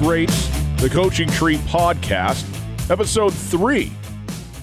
Greats, the Coaching Tree Podcast, episode three.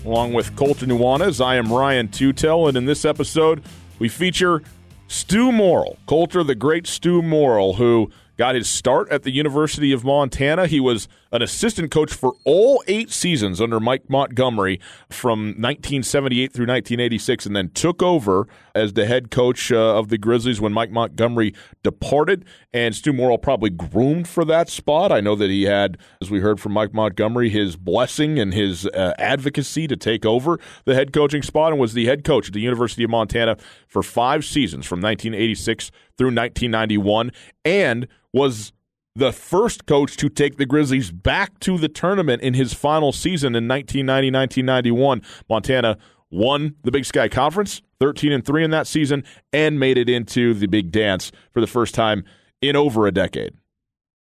Along with Colter Nuanez, I am Ryan Tootell, and in this episode, we feature Stew Morrill, Colter, the great Stew Morrill, who got his start at the University of Montana. He was an assistant coach for all eight seasons under Mike Montgomery from 1978 through 1986, and then took over as the head coach uh, of the Grizzlies when Mike Montgomery departed. And Stew Morrill probably groomed for that spot. I know that he had, as we heard from Mike Montgomery, his blessing and his uh, advocacy to take over the head coaching spot and was the head coach at the University of Montana for five seasons from 1986 through 1991 and was the first coach to take the Grizzlies back to the tournament in his final season in 1990 1991. Montana won the Big Sky Conference, 13 and 3 in that season, and made it into the Big Dance for the first time in over a decade.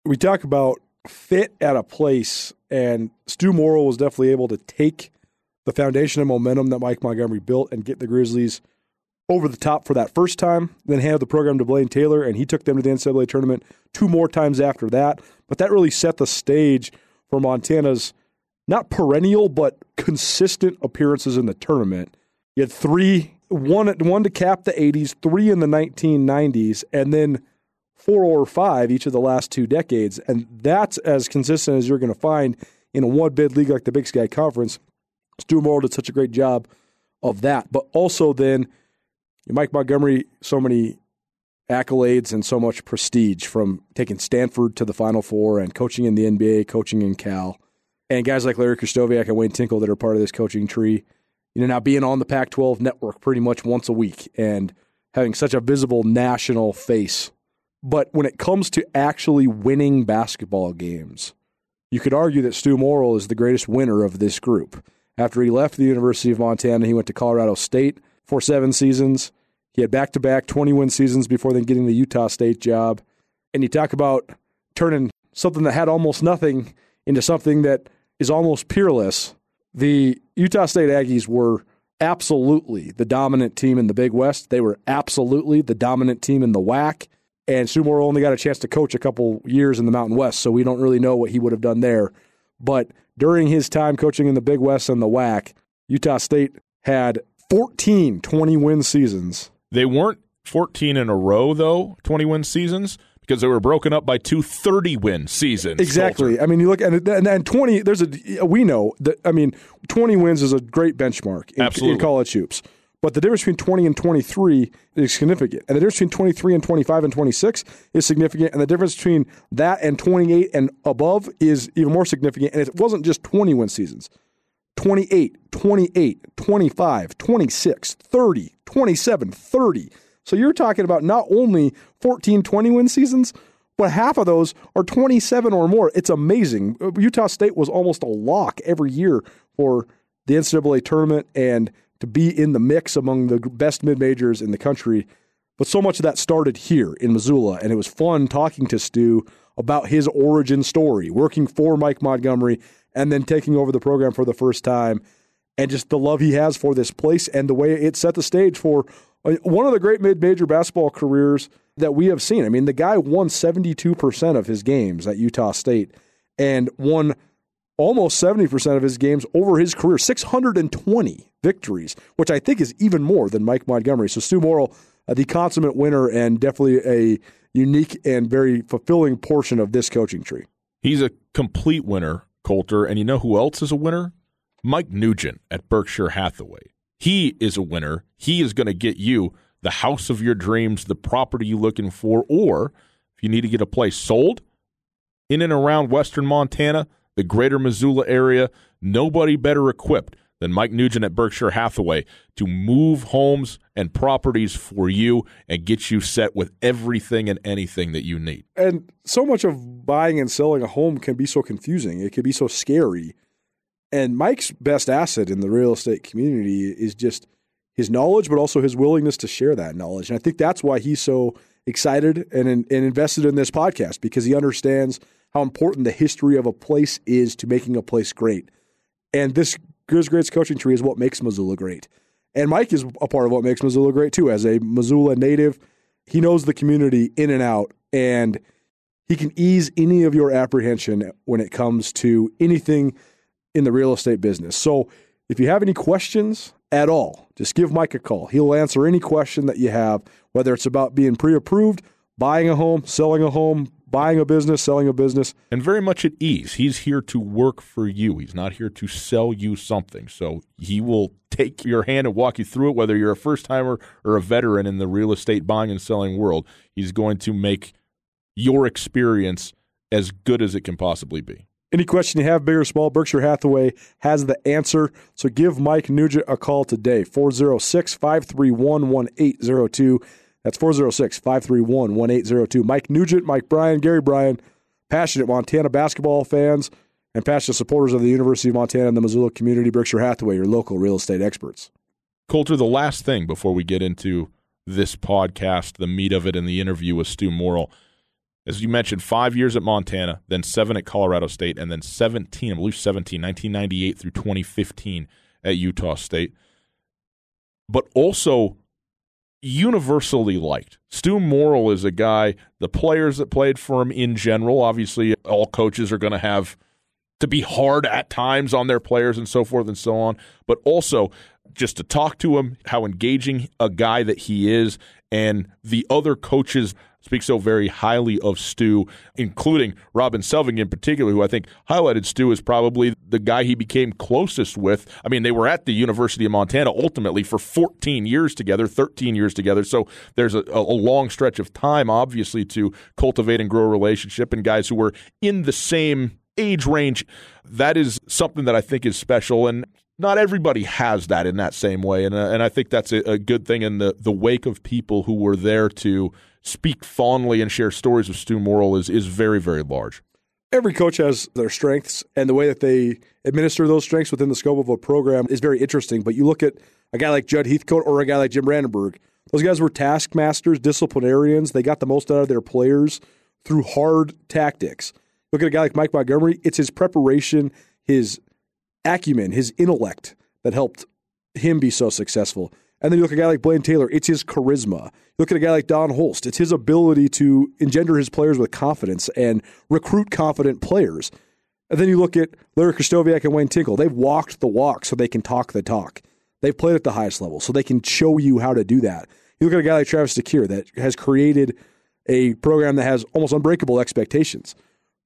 We talk about fit at a place, and Stew Morrill was definitely able to take the foundation and momentum that Mike Montgomery built and get the Grizzlies over the top for that first time, then handed the program to Blaine Taylor, and he took them to the NCAA tournament two more times after that. But that really set the stage for Montana's not perennial, but consistent appearances in the tournament. You had three, one, one to cap the 80s, three in the 1990s, and then four or five each of the last two decades. And that's as consistent as you're going to find in a one bid league like the Big Sky Conference. Stew Morrill did such a great job of that. But also then, Mike Montgomery, so many accolades and so much prestige from taking Stanford to the Final Four and coaching in the NBA, coaching in Cal, and guys like Larry Krystkowiak and Wayne Tinkle that are part of this coaching tree. You know, now being on the Pac 12 network pretty much once a week and having such a visible national face. But when it comes to actually winning basketball games, you could argue that Stew Morrill is the greatest winner of this group. After he left the University of Montana, he went to Colorado State for seven seasons. He had back to back 20 win seasons before then getting the Utah State job. And you talk about turning something that had almost nothing into something that is almost peerless. The Utah State Aggies were absolutely the dominant team in the Big West. They were absolutely the dominant team in the WAC. And Stew Morrill only got a chance to coach a couple years in the Mountain West, so we don't really know what he would have done there. But during his time coaching in the Big West and the WAC, Utah State had 14 20 win seasons they weren't 14 in a row, though, 20 win seasons, because they were broken up by two 30 win seasons. Exactly. I mean, you look at and, and 20, there's a, we know that, I mean, 20 wins is a great benchmark in, in college hoops. But the difference between 20 and 23 is significant. And the difference between 23 and 25 and 26 is significant. And the difference between that and 28 and above is even more significant. And it wasn't just 20 win seasons. 28, 28, 25, 26, 30, 27, 30. So you're talking about not only 14, 20 win seasons, but half of those are 27 or more. It's amazing. Uh, Utah State was almost a lock every year for the NCAA tournament and to be in the mix among the best mid majors in the country. But so much of that started here in Missoula, and it was fun talking to Stew about his origin story, working for Mike Montgomery and then taking over the program for the first time and just the love he has for this place and the way it set the stage for uh, one of the great mid-major basketball careers that we have seen. I mean, the guy won 72% of his games at Utah State and won almost 70% of his games over his career, 620 victories, which I think is even more than Mike Montgomery. So Stew Morrill, uh, the consummate winner and definitely a unique and very fulfilling portion of this coaching tree. He's a complete winner Colter. And you know who else is a winner? Mike Nugent at Berkshire Hathaway. He is a winner. He is going to get you the house of your dreams, the property you're looking for, or if you need to get a place sold in and around western Montana, the greater Missoula area, nobody better equipped than Mike Nugent at Berkshire Hathaway to move homes and properties for you and get you set with everything and anything that you need. And so much of buying and selling a home can be so confusing. It can be so scary. And Mike's best asset in the real estate community is just his knowledge, but also his willingness to share that knowledge. And I think that's why he's so excited and, and invested in this podcast because he understands how important the history of a place is to making a place great. And this Grizz Greats coaching tree is what makes Missoula great. And Mike is a part of what makes Missoula great too. As a Missoula native, he knows the community in and out. And he can ease any of your apprehension when it comes to anything in the real estate business. So if you have any questions at all, just give Mike a call. He'll answer any question that you have, whether it's about being pre approved, buying a home, selling a home, buying a business, selling a business. And very much at ease. He's here to work for you. He's not here to sell you something. So he will take your hand and walk you through it, whether you're a first timer or a veteran in the real estate buying and selling world. He's going to make your experience as good as it can possibly be. Any question you have, big or small, Berkshire Hathaway has the answer. So give Mike Nugent a call today, 406 531 1802. That's 406 531 1802. Mike Nugent, Mike Bryan, Gary Bryan, passionate Montana basketball fans and passionate supporters of the University of Montana and the Missoula community. Berkshire Hathaway, your local real estate experts. Colter, the last thing before we get into this podcast, the meat of it, and the interview with Stew Morrill as you mentioned, five years at Montana, then seven at Colorado State, and then 17, I believe 17, 1998 through 2015 at Utah State. But also universally liked. Stew Morrill is a guy, the players that played for him in general, obviously, all coaches are going to have to be hard at times on their players and so forth and so on. But also, just to talk to him, how engaging a guy that he is, and the other coaches speak so very highly of Stew, including Robin Selvig in particular, who I think highlighted Stew as probably the guy he became closest with. I mean, they were at the University of Montana ultimately for 14 years together, 13 years together. So there's a, a long stretch of time, obviously, to cultivate and grow a relationship and guys who were in the same age range. That is something that I think is special. And not everybody has that in that same way, and uh, and I think that's a, a, good thing in the the wake of people who were there to speak fondly and share stories of Stew Morrill is is very very large. Every coach has their strengths, and the way that they administer those strengths within the scope of a program is very interesting. But you look at a guy like Judd Heathcote or a guy like Jim Brandenburg; those guys were taskmasters, disciplinarians. They got the most out of their players through hard tactics. Look at a guy like Mike Montgomery; it's his preparation, his acumen, his intellect that helped him be so successful. And then you look at a guy like Blaine Taylor, it's his charisma. You look at a guy like Don Holst, it's his ability to engender his players with confidence and recruit confident players. And then you look at Larry Krystkowiak and Wayne Tinkle. They've walked the walk so they can talk the talk. They've played at the highest level so they can show you how to do that. You look at a guy like Travis DeCuire that has created a program that has almost unbreakable expectations.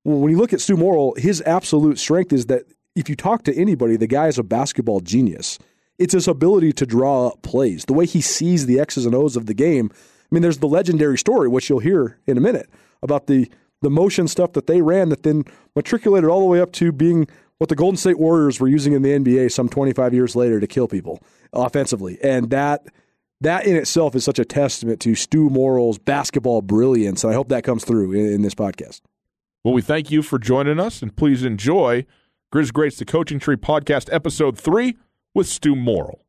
When you look at Stew Morrill, his absolute strength is that if you talk to anybody, the guy is a basketball genius. It's his ability to draw up plays, the way he sees the X's and O's of the game. I mean, there's the legendary story, which you'll hear in a minute, about the the motion stuff that they ran that then matriculated all the way up to being what the Golden State Warriors were using in the NBA some 25 years later to kill people offensively. And that that in itself is such a testament to Stew Morrill's basketball brilliance. And I hope that comes through in, in this podcast. Well, we thank you for joining us and please enjoy Grizz Greats, the Coaching Tree Podcast, Episode 3 with Stew Morrill.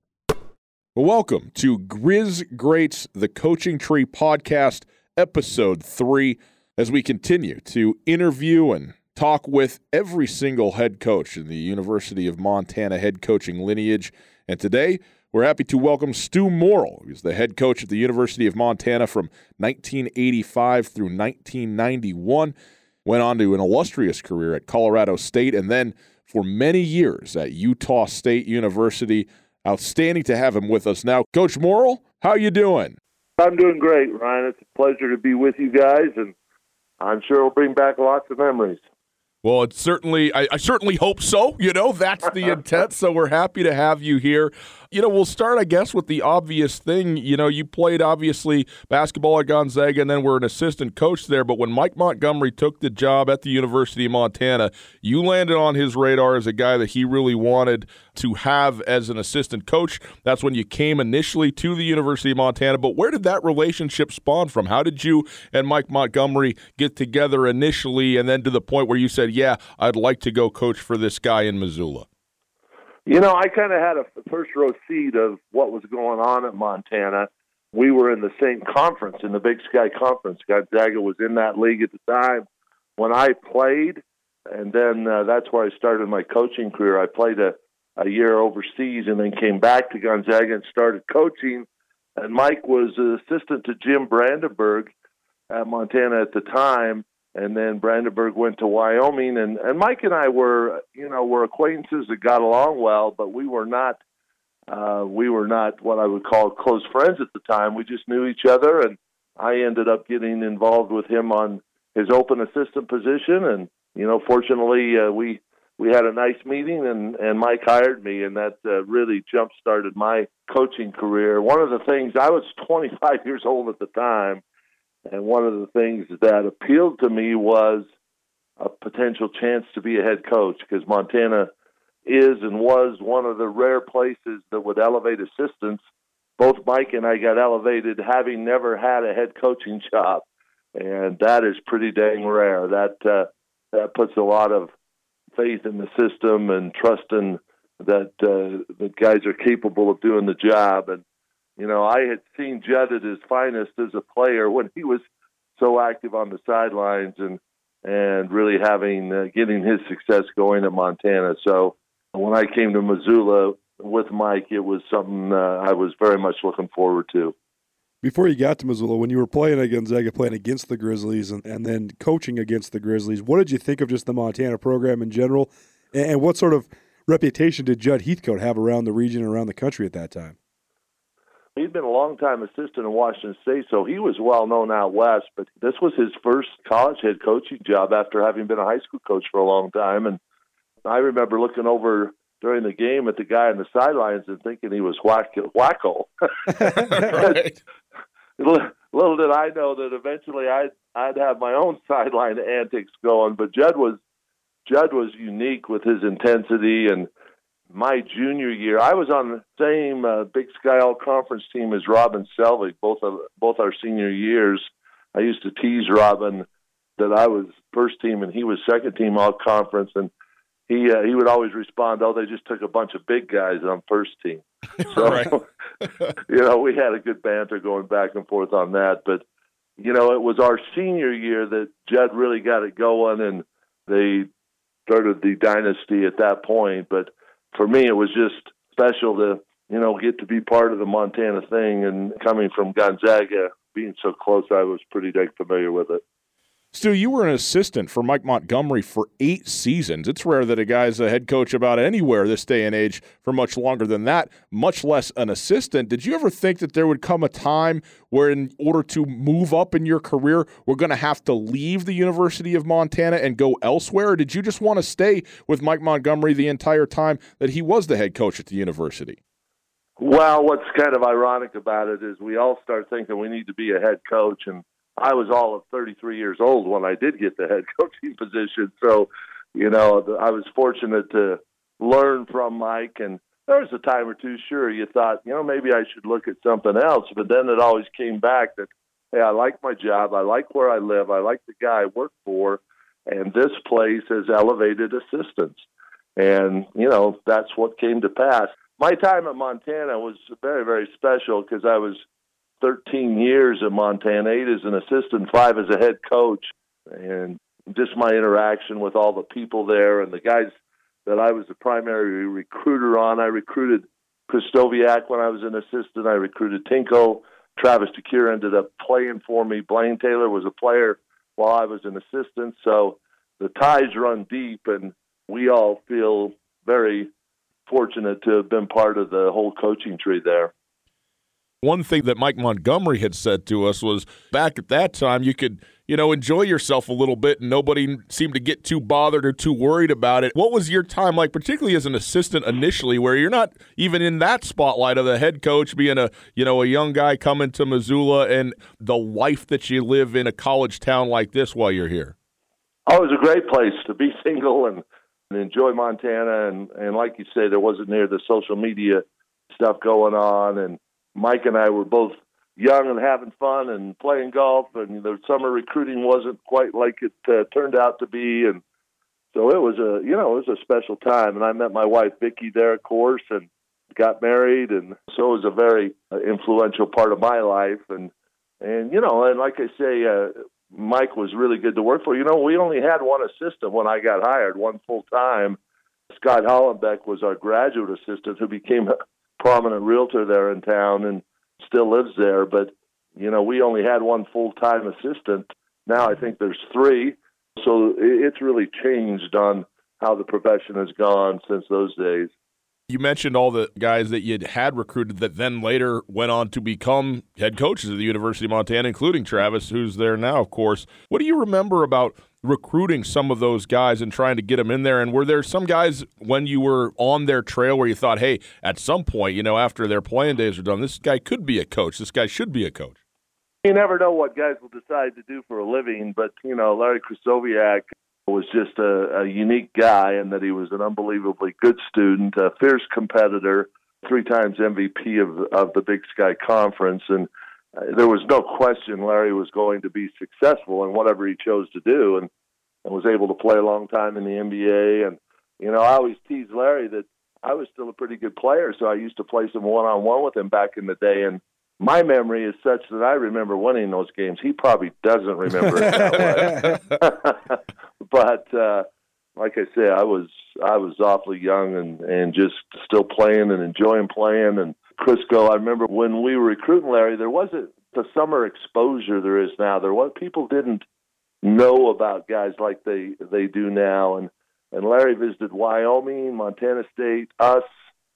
Welcome to Grizz Greats, the Coaching Tree Podcast, Episode 3, as we continue to interview and talk with every single head coach in the University of Montana head coaching lineage. And today, we're happy to welcome Stew Morrill, who's the head coach at the University of Montana from 1985 through 1991. Went on to an illustrious career at Colorado State and then for many years at Utah State University. Outstanding to have him with us now. Coach Morrill, how you doing? I'm doing great, Ryan. It's a pleasure to be with you guys, and I'm sure it'll bring back lots of memories. Well, it's certainly, I, I certainly hope so. You know, that's the intent. so we're happy to have you here you know, we'll start, I guess, with the obvious thing. You know, you played obviously basketball at Gonzaga, and then were an assistant coach there. But when Mike Montgomery took the job at the University of Montana, you landed on his radar as a guy that he really wanted to have as an assistant coach. That's when you came initially to the University of Montana. But where did that relationship spawn from? How did you and Mike Montgomery get together initially, and then to the point where you said, "Yeah, I'd like to go coach for this guy in Missoula"? You know, I kind of had a first row seat of what was going on at Montana. We were in the same conference, in the Big Sky Conference. Gonzaga was in that league at the time when I played, and then uh, that's where I started my coaching career. I played a, a year overseas and then came back to Gonzaga and started coaching. And Mike was an assistant to Jim Brandenburg at Montana at the time. And then Brandenburg went to Wyoming. And and Mike and I were, you know, were acquaintances that got along well, but we were not. Uh, we were not what I would call close friends at the time. We just knew each other, and I ended up getting involved with him on his open assistant position, and you know, fortunately, uh, we we had a nice meeting, and and Mike hired me, and that uh, really jump started my coaching career. One of the things I was 25 years old at the time, and one of the things that appealed to me was a potential chance to be a head coach because Montana is and was one of the rare places that would elevate assistants. Both Mike and I got elevated having never had a head coaching job, and that is pretty dang rare. That uh, that puts a lot of faith in the system and trusting that uh, the guys are capable of doing the job. And you know, I had seen Judd at his finest as a player when he was so active on the sidelines and and really having uh, getting his success going at Montana. So when I came to Missoula with Mike, it was something uh, I was very much looking forward to before you got to Missoula, when you were playing at Gonzaga, playing against the Grizzlies, and, and then coaching against the Grizzlies, what did you think of just the Montana program in general? And, and what sort of reputation did Judd Heathcote have around the region and around the country at that time? He'd been a long time assistant in Washington State, so he was well known out west. But this was his first college head coaching job after having been a high school coach for a long time. And I remember looking over during the game at the guy on the sidelines and thinking he was wacko. wacko. right little did I know that eventually I'd I'd have my own sideline antics going. But Judd was Judd was unique with his intensity and my junior year, I was on the same uh, Big Sky All Conference team as Robin Selvig, both of both our senior years. I used to tease Robin that I was first team and he was second team All Conference, and he uh, he would always respond, "Oh, they just took a bunch of big guys on first team." So, you know, we had a good banter going back and forth on that. But you know, it was our senior year that Judd really got it going, and they started the dynasty at that point. But for me, it was just special to you know get to be part of the Montana thing, and coming from Gonzaga, being so close, I was pretty dang familiar with it. Stew, you were an assistant for Mike Montgomery for eight seasons. It's rare that a guy's a head coach about anywhere this day and age for much longer than that, much less an assistant. Did you ever think that there would come a time where, in order to move up in your career, we're going to have to leave the University of Montana and go elsewhere? Or did you just want to stay with Mike Montgomery the entire time that he was the head coach at the university? Well, what's kind of ironic about it is we all start thinking we need to be a head coach and I was all of 33 years old when I did get the head coaching position. So, you know, I was fortunate to learn from Mike. And there was a time or two, sure, you thought, you know, maybe I should look at something else. But then it always came back that, hey, I like my job. I like where I live. I like the guy I work for. And this place has elevated assistance. And, you know, that's what came to pass. My time at Montana was very, very special because I was 13 years in Montana, eight as an assistant, five as a head coach, and just my interaction with all the people there and the guys that I was the primary recruiter on. I recruited Krystkowiak when I was an assistant. I recruited Tinkle. Travis DeCuire ended up playing for me. Blaine Taylor was a player while I was an assistant. So the ties run deep, and we all feel very fortunate to have been part of the whole coaching tree there. One thing that Mike Montgomery had said to us was back at that time, you could, you know, enjoy yourself a little bit and nobody seemed to get too bothered or too worried about it. What was your time like, particularly as an assistant initially, where you're not even in that spotlight of the head coach being a, you know, a young guy coming to Missoula and the life that you live in a college town like this while you're here? Oh, it was a great place to be single and, and enjoy Montana. And, and like you say, there wasn't near the social media stuff going on. And, Mike and I were both young and having fun and playing golf, and the summer recruiting wasn't quite like it uh, turned out to be, and so it was a you know it was a special time. And I met my wife Vicky there, of course, and got married, and so it was a very uh, influential part of my life. And and you know, and like I say, uh, Mike was really good to work for. You know, we only had one assistant when I got hired, one full time. Scott Hollenbeck was our graduate assistant who became prominent realtor there in town and still lives there. But you know, we only had one full time assistant. Now I think there's three, So it's really changed on how the profession has gone since those days. You mentioned all the guys that you had recruited that then later went on to become head coaches at the University of Montana, including Travis, who's there now, of course. What do you remember about recruiting some of those guys and trying to get them in there? And were there some guys when you were on their trail where you thought, hey, at some point, you know, after their playing days are done, this guy could be a coach. This guy should be a coach. You never know what guys will decide to do for a living, but you know, Larry Krystkowiak was just a, a unique guy, and that he was an unbelievably good student, a fierce competitor, three times MVP of of the Big Sky Conference, and there was no question Larry was going to be successful in whatever he chose to do, and, and was able to play a long time in the NBA. And you know, I always tease Larry that I was still a pretty good player, so I used to play some one on one with him back in the day, and my memory is such that I remember winning those games. He probably doesn't remember it that way. but uh, like I say, I was I was awfully young and and just still playing and enjoying playing. And Crisco, I remember when we were recruiting Larry, there wasn't the summer exposure there is now. There was people didn't know about guys like they they do now. And and Larry visited Wyoming, Montana State, us,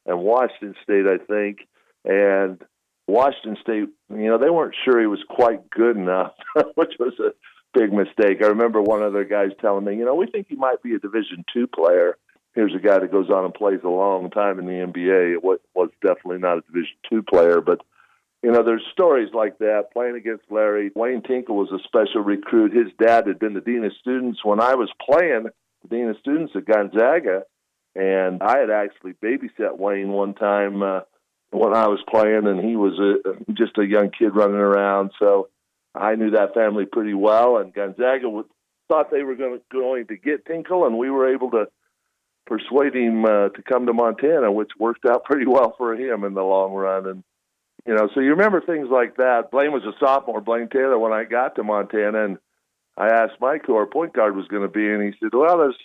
and Washington State, I think. And Washington State, you know, they weren't sure he was quite good enough, which was a big mistake. I remember one of their guys telling me, you know, we think he might be a Division two player. Here's a guy that goes on and plays a long time in the NBA. It was definitely not a Division two player, but you know, there's stories like that. Playing against Larry, Wayne Tinkle was a special recruit. His dad had been the dean of students when I was playing the dean of students at Gonzaga, and I had actually babysat Wayne one time. Uh, when I was playing, and he was a, just a young kid running around. So I knew that family pretty well, and Gonzaga would, thought they were going to, going to get Tinkle, and we were able to persuade him uh, to come to Montana, which worked out pretty well for him in the long run. And you know, so you remember things like that. Blaine was a sophomore, Blaine Taylor, when I got to Montana, and I asked Mike who our point guard was going to be, and he said, "Well, there's."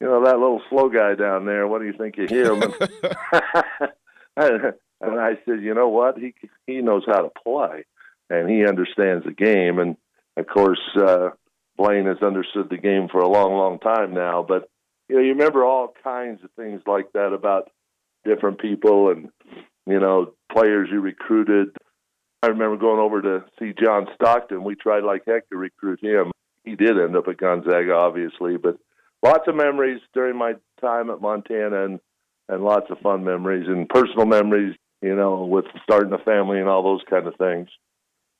You know that little slow guy down there. What do you think of him? And And I said, you know what? He he knows how to play, and he understands the game. And of course, uh, Blaine has understood the game for a long, long time now. But you know, you remember all kinds of things like that about different people and you know players you recruited. I remember going over to see John Stockton. We tried like heck to recruit him. He did end up at Gonzaga, obviously, but lots of memories during my time at Montana and and lots of fun memories and personal memories you know, with starting a family and all those kind of things.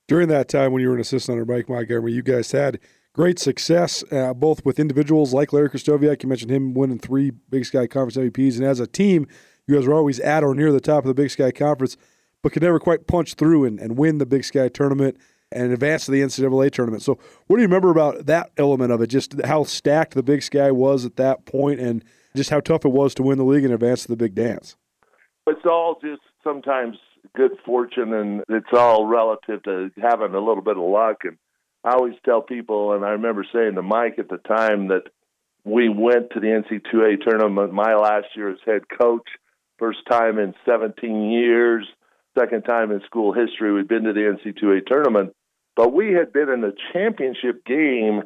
During that time when you were an assistant under Mike Montgomery, you guys had great success, uh, both with individuals like Larry Krystkowiak. You mentioned him winning three Big Sky Conference MVPs, and as a team, you guys were always at or near the top of the Big Sky Conference, but could never quite punch through and, and win the Big Sky tournament and advance to the NCAA tournament. So, what do you remember about that element of it? Just how stacked the Big Sky was at that point, and just how tough it was to win the league and advance to the Big Dance. It's all just sometimes good fortune and it's all relative to having a little bit of luck and I always tell people and I remember saying to Mike at the time that we went to the NC2A tournament my last year as head coach first time in 17 years second time in school history we'd been to the NC2A tournament but we had been in the championship game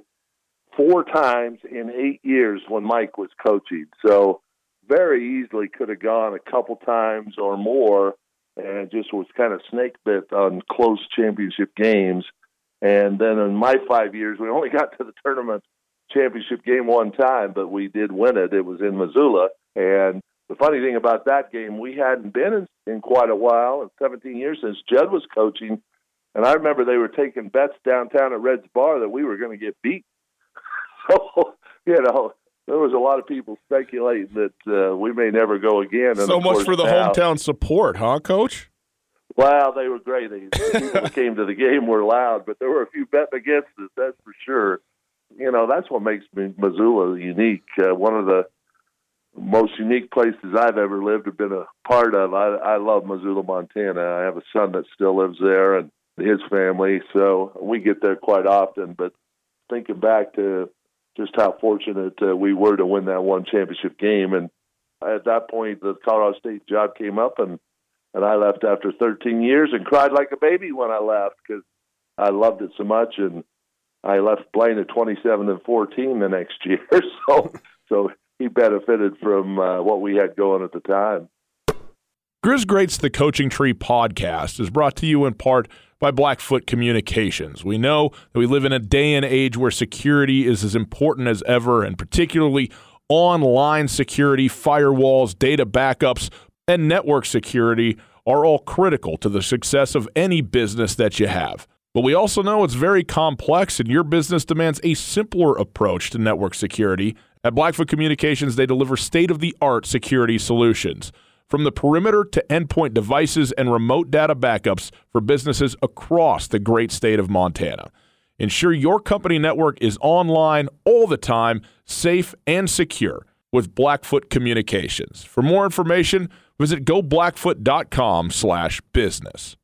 four times in 8 years when Mike was coaching so very easily could have gone a couple times or more and just was kind of snake bit on close championship games. And then in my five years, we only got to the tournament championship game one time, but we did win it. It was in Missoula. And the funny thing about that game, we hadn't been in, in quite a while, in 17 years since Judd was coaching. And I remember they were taking bets downtown at Red's Bar that we were going to get beat. So, you know, there was a lot of people speculating that uh, we may never go again. And so much for the now, hometown support, huh, Coach? Well, they were great. The people that came to the game were loud, but there were a few betting against us. That's for sure. You know, that's what makes Missoula unique. Uh, one of the most unique places I've ever lived or been a part of. I, I love Missoula, Montana. I have a son that still lives there and his family, so we get there quite often. But thinking back to just how fortunate uh, we were to win that one championship game. And at that point, the Colorado State job came up, and and I left after 13 years and cried like a baby when I left because I loved it so much. And I left Blaine at 27 and 14 the next year. So so he benefited from uh, what we had going at the time. Grizz Greats the Coaching Tree podcast is brought to you in part by Blackfoot Communications. We know that we live in a day and age where security is as important as ever, and particularly online security, firewalls, data backups, and network security are all critical to the success of any business that you have. But we also know it's very complex, and your business demands a simpler approach to network security. At Blackfoot Communications, they deliver state of the art security solutions. From the perimeter to endpoint devices and remote data backups for businesses across the great state of Montana. Ensure your company network is online all the time, safe and secure with Blackfoot Communications. For more information, visit goblackfoot.com slash business.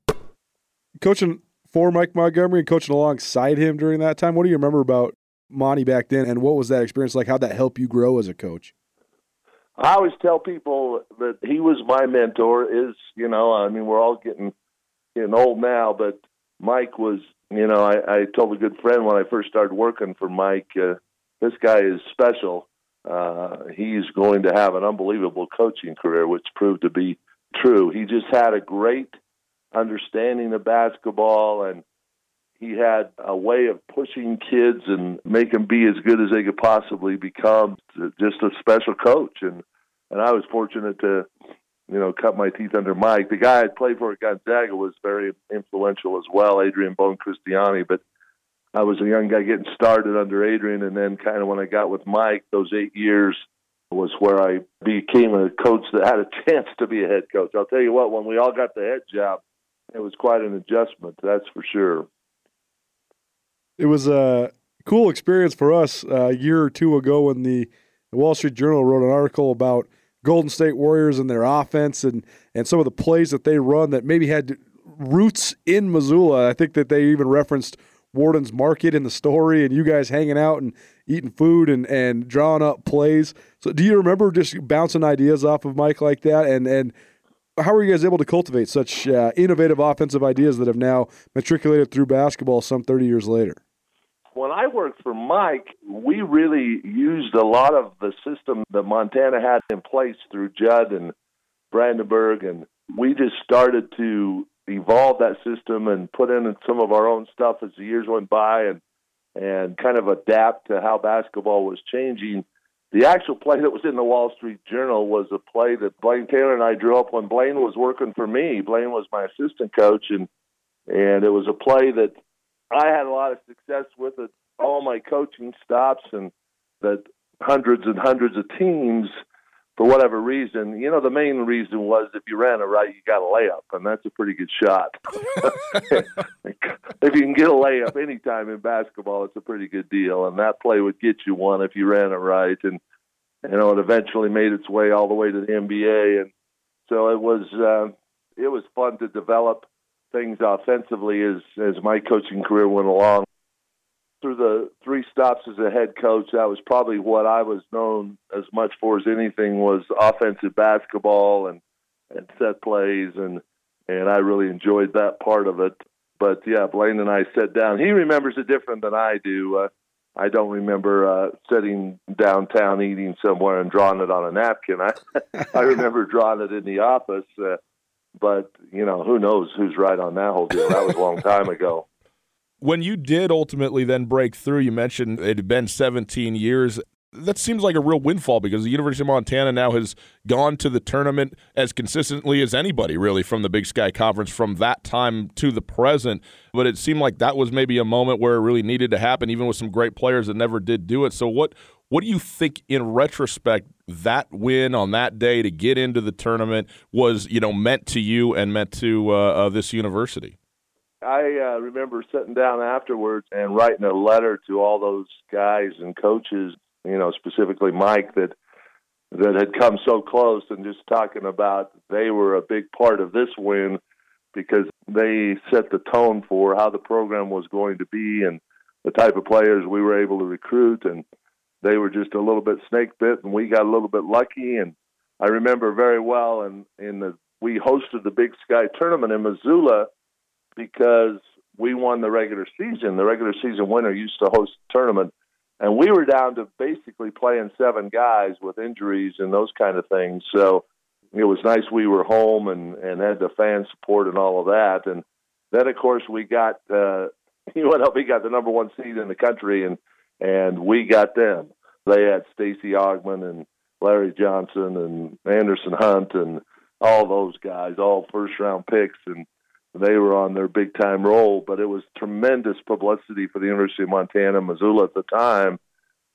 Coaching for Mike Montgomery and coaching alongside him during that time, what do you remember about Monty back then, and what was that experience like? How'd that help you grow as a coach? I always tell people that he was my mentor. Is you know, I mean, we're all getting getting old now, but Mike was. You know, I, I told a good friend when I first started working for Mike, uh, this guy is special. Uh, he's going to have an unbelievable coaching career, which proved to be true. He just had a great understanding of basketball and he had a way of pushing kids and make them be as good as they could possibly become. Just a special coach, and and I was fortunate to, you know, cut my teeth under Mike. The guy I played for at Gonzaga was very influential as well, Adrian Buoncristiani. But I was a young guy getting started under Adrian, and then kind of when I got with Mike, those eight years was where I became a coach that had a chance to be a head coach. I'll tell you what, when we all got the head job, it was quite an adjustment, that's for sure it was a cool experience for us a year or two ago when the Wall Street Journal wrote an article about Golden State Warriors and their offense and and some of the plays that they run that maybe had roots in Missoula. I think that they even referenced Worden's Market in the story and you guys hanging out and eating food and, and drawing up plays. So do you remember just bouncing ideas off of Mike like that and and how are you guys able to cultivate such uh, innovative offensive ideas that have now matriculated through basketball some 30 years later? when I worked for Mike, we really used a lot of the system that Montana had in place through Judd and Brandenburg, and we just started to evolve that system and put in some of our own stuff as the years went by, and and kind of adapt to how basketball was changing. The actual play that was in the Wall Street Journal was a play that Blaine Taylor and I drew up when Blaine was working for me. Blaine was my assistant coach, and and it was a play that I had a lot of success with it. All my coaching stops and that hundreds and hundreds of teams, for whatever reason, you know, the main reason was if you ran it right, you got a layup, and that's a pretty good shot. if you can get a layup anytime in basketball, it's a pretty good deal, and that play would get you one if you ran it right. And you know, it eventually made its way all the way to the NBA, and so it was uh, it was fun to develop things offensively as as my coaching career went along. Through the three stops as a head coach, that was probably what I was known as much for as anything was offensive basketball and and set plays and and I really enjoyed that part of it. But yeah, Blaine and I sat down. He remembers it different than I do. Uh, I don't remember uh, sitting downtown eating somewhere and drawing it on a napkin. I I remember drawing it in the office. Uh, but you know, who knows who's right on that whole deal? That was a long time ago. When you did ultimately then break through, you mentioned it had been 17 years. That seems like a real windfall because the University of Montana now has gone to the tournament as consistently as anybody, really, from the Big Sky Conference from that time to the present. But it seemed like that was maybe a moment where it really needed to happen, even with some great players that never did do it. So, what what do you think in retrospect that win on that day to get into the tournament was, you know, meant to you and meant to uh, uh, this university? I uh, remember sitting down afterwards and writing a letter to all those guys and coaches, you know, specifically Mike that that had come so close and just talking about they were a big part of this win because they set the tone for how the program was going to be and the type of players we were able to recruit and they were just a little bit snake bit, and we got a little bit lucky. And I remember very well, and in the we hosted the Big Sky tournament in Missoula because we won the regular season. The regular season winner used to host the tournament, and we were down to basically playing seven guys with injuries and those kind of things. So it was nice we were home and and had the fan support and all of that. And then of course we got uh, UNLV got the number one seed in the country, and and we got them. They had Stacey Augmon and Larry Johnson and Anderson Hunt and all those guys, all first round picks, and they were on their big time roll. But it was tremendous publicity for the University of Montana, Missoula at the time,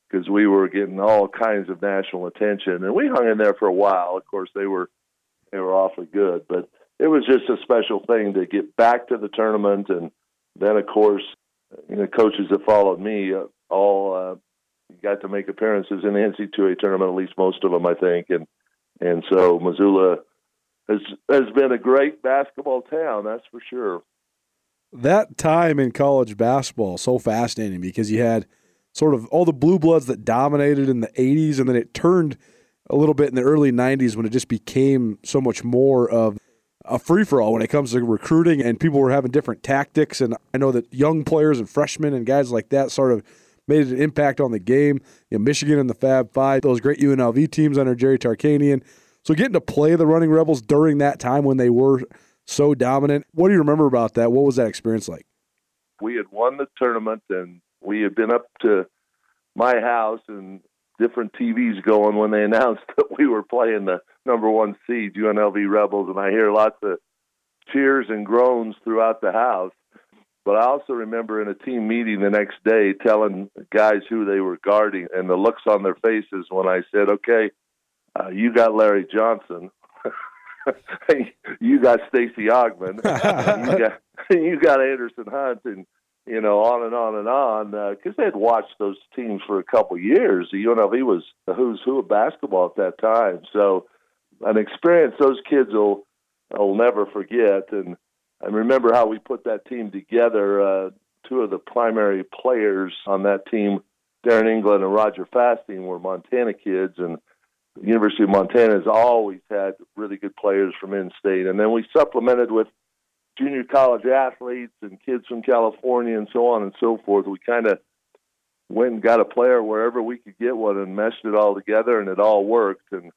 because we were getting all kinds of national attention, and we hung in there for a while. Of course, they were they were awfully good, but it was just a special thing to get back to the tournament, and then of course, you know, coaches that followed me uh, all uh, got to make appearances in the NC2A tournament, at least most of them, I think, and and so Missoula has has been a great basketball town, that's for sure. That time in college basketball so fascinating because you had sort of all the blue bloods that dominated in the 80s and then it turned a little bit in the early 90s when it just became so much more of a free for all when it comes to recruiting and people were having different tactics and I know that young players and freshmen and guys like that sort of made an impact on the game. You know, Michigan and the Fab Five, those great UNLV teams under Jerry Tarkanian. So getting to play the Running Rebels during that time when they were so dominant, what do you remember about that? What was that experience like? We had won the tournament and we had been up to my house and different TVs going when they announced that we were playing the number one seed UNLV Rebels, and I hear lots of cheers and groans throughout the house. But I also remember in a team meeting the next day telling guys who they were guarding and the looks on their faces when I said, "Okay, uh, you got Larry Johnson. you got Stacey Augmon, you got you got Anderson Hunt, and you know on and on and on because uh, they had watched those teams for a couple years. You The UNLV was the who's who of basketball at that time, so an experience those kids will will never forget. And I remember how we put that team together. Uh, two of the primary players on that team, Darren England and Roger Fasting, were Montana kids, and the University of Montana has always had really good players from in-state, and then we supplemented with junior college athletes and kids from California and so on and so forth. We kind of went and got a player wherever we could get one and meshed it all together, and it all worked. And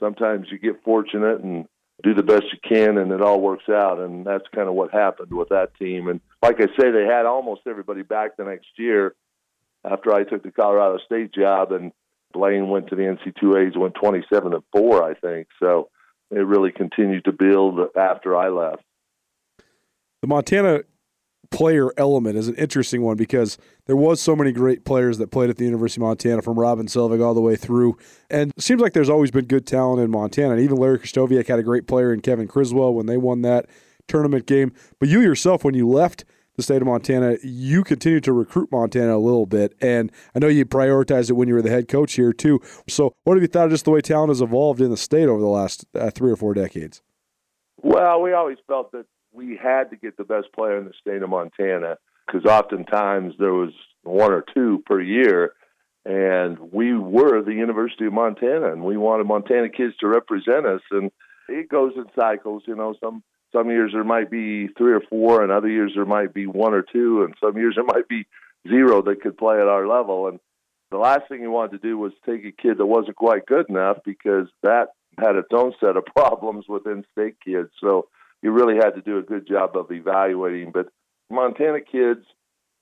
sometimes you get fortunate and do the best you can, and it all works out. And that's kind of what happened with that team. And like I say, they had almost everybody back the next year after I took the Colorado State job, and Blaine went to the NC2As, went 27 and four, I think. So it really continued to build after I left. The Montana player element is an interesting one because there was so many great players that played at the University of Montana from Robin Selvig all the way through. And it seems like there's always been good talent in Montana. And even Larry Krystkowiak had a great player in Kevin Criswell when they won that tournament game. But you yourself, when you left – the state of Montana, you continue to recruit Montana a little bit, and I know you prioritized it when you were the head coach here too. So, what have you thought of just the way talent has evolved in the state over the last uh, three or four decades? Well, we always felt that we had to get the best player in the state of Montana because oftentimes there was one or two per year, and we were the University of Montana, and we wanted Montana kids to represent us, and it goes in cycles. You know, some some years there might be three or four, and other years there might be one or two, and some years there might be zero that could play at our level. And the last thing you wanted to do was take a kid that wasn't quite good enough because that had its own set of problems with in-state kids. So you really had to do a good job of evaluating. But Montana kids,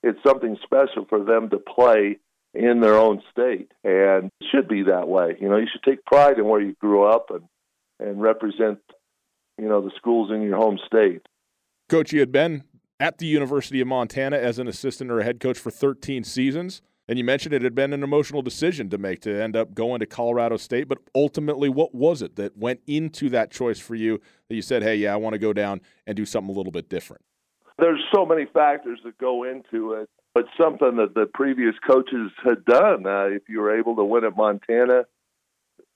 it's something special for them to play in their own state, and it should be that way. You know, you should take pride in where you grew up and and represent you know the schools in your home state. Coach, you had been at the University of Montana as an assistant or a head coach for 13 seasons. And you mentioned it had been an emotional decision to make to end up going to Colorado State. But ultimately, what was it that went into that choice for you that you said, hey, yeah, I want to go down and do something a little bit different? There's so many factors that go into it. But something that the previous coaches had done. Uh, if you were able to win at Montana,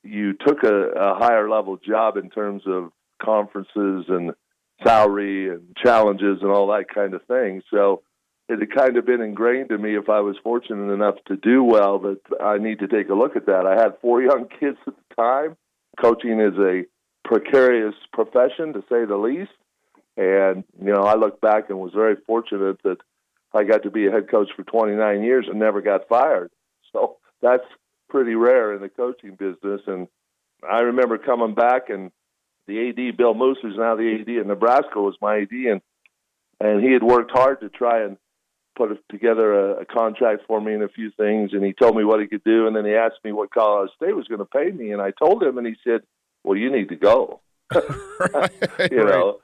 you took a, a higher level job in terms of conferences and salary and challenges and all that kind of thing. So it had kind of been ingrained in me if I was fortunate enough to do well that I need to take a look at that. I had four young kids at the time. Coaching is a precarious profession to say the least. And you know, I look back and was very fortunate that I got to be a head coach for 29 years and never got fired. So that's pretty rare in the coaching business. And I remember coming back and the AD Bill Moos, who's now the AD in Nebraska, was my AD, and and he had worked hard to try and put together a, a contract for me and a few things. And he told me what he could do, and then he asked me what Colorado State was going to pay me, and I told him, and he said, "Well, you need to go." right, you know,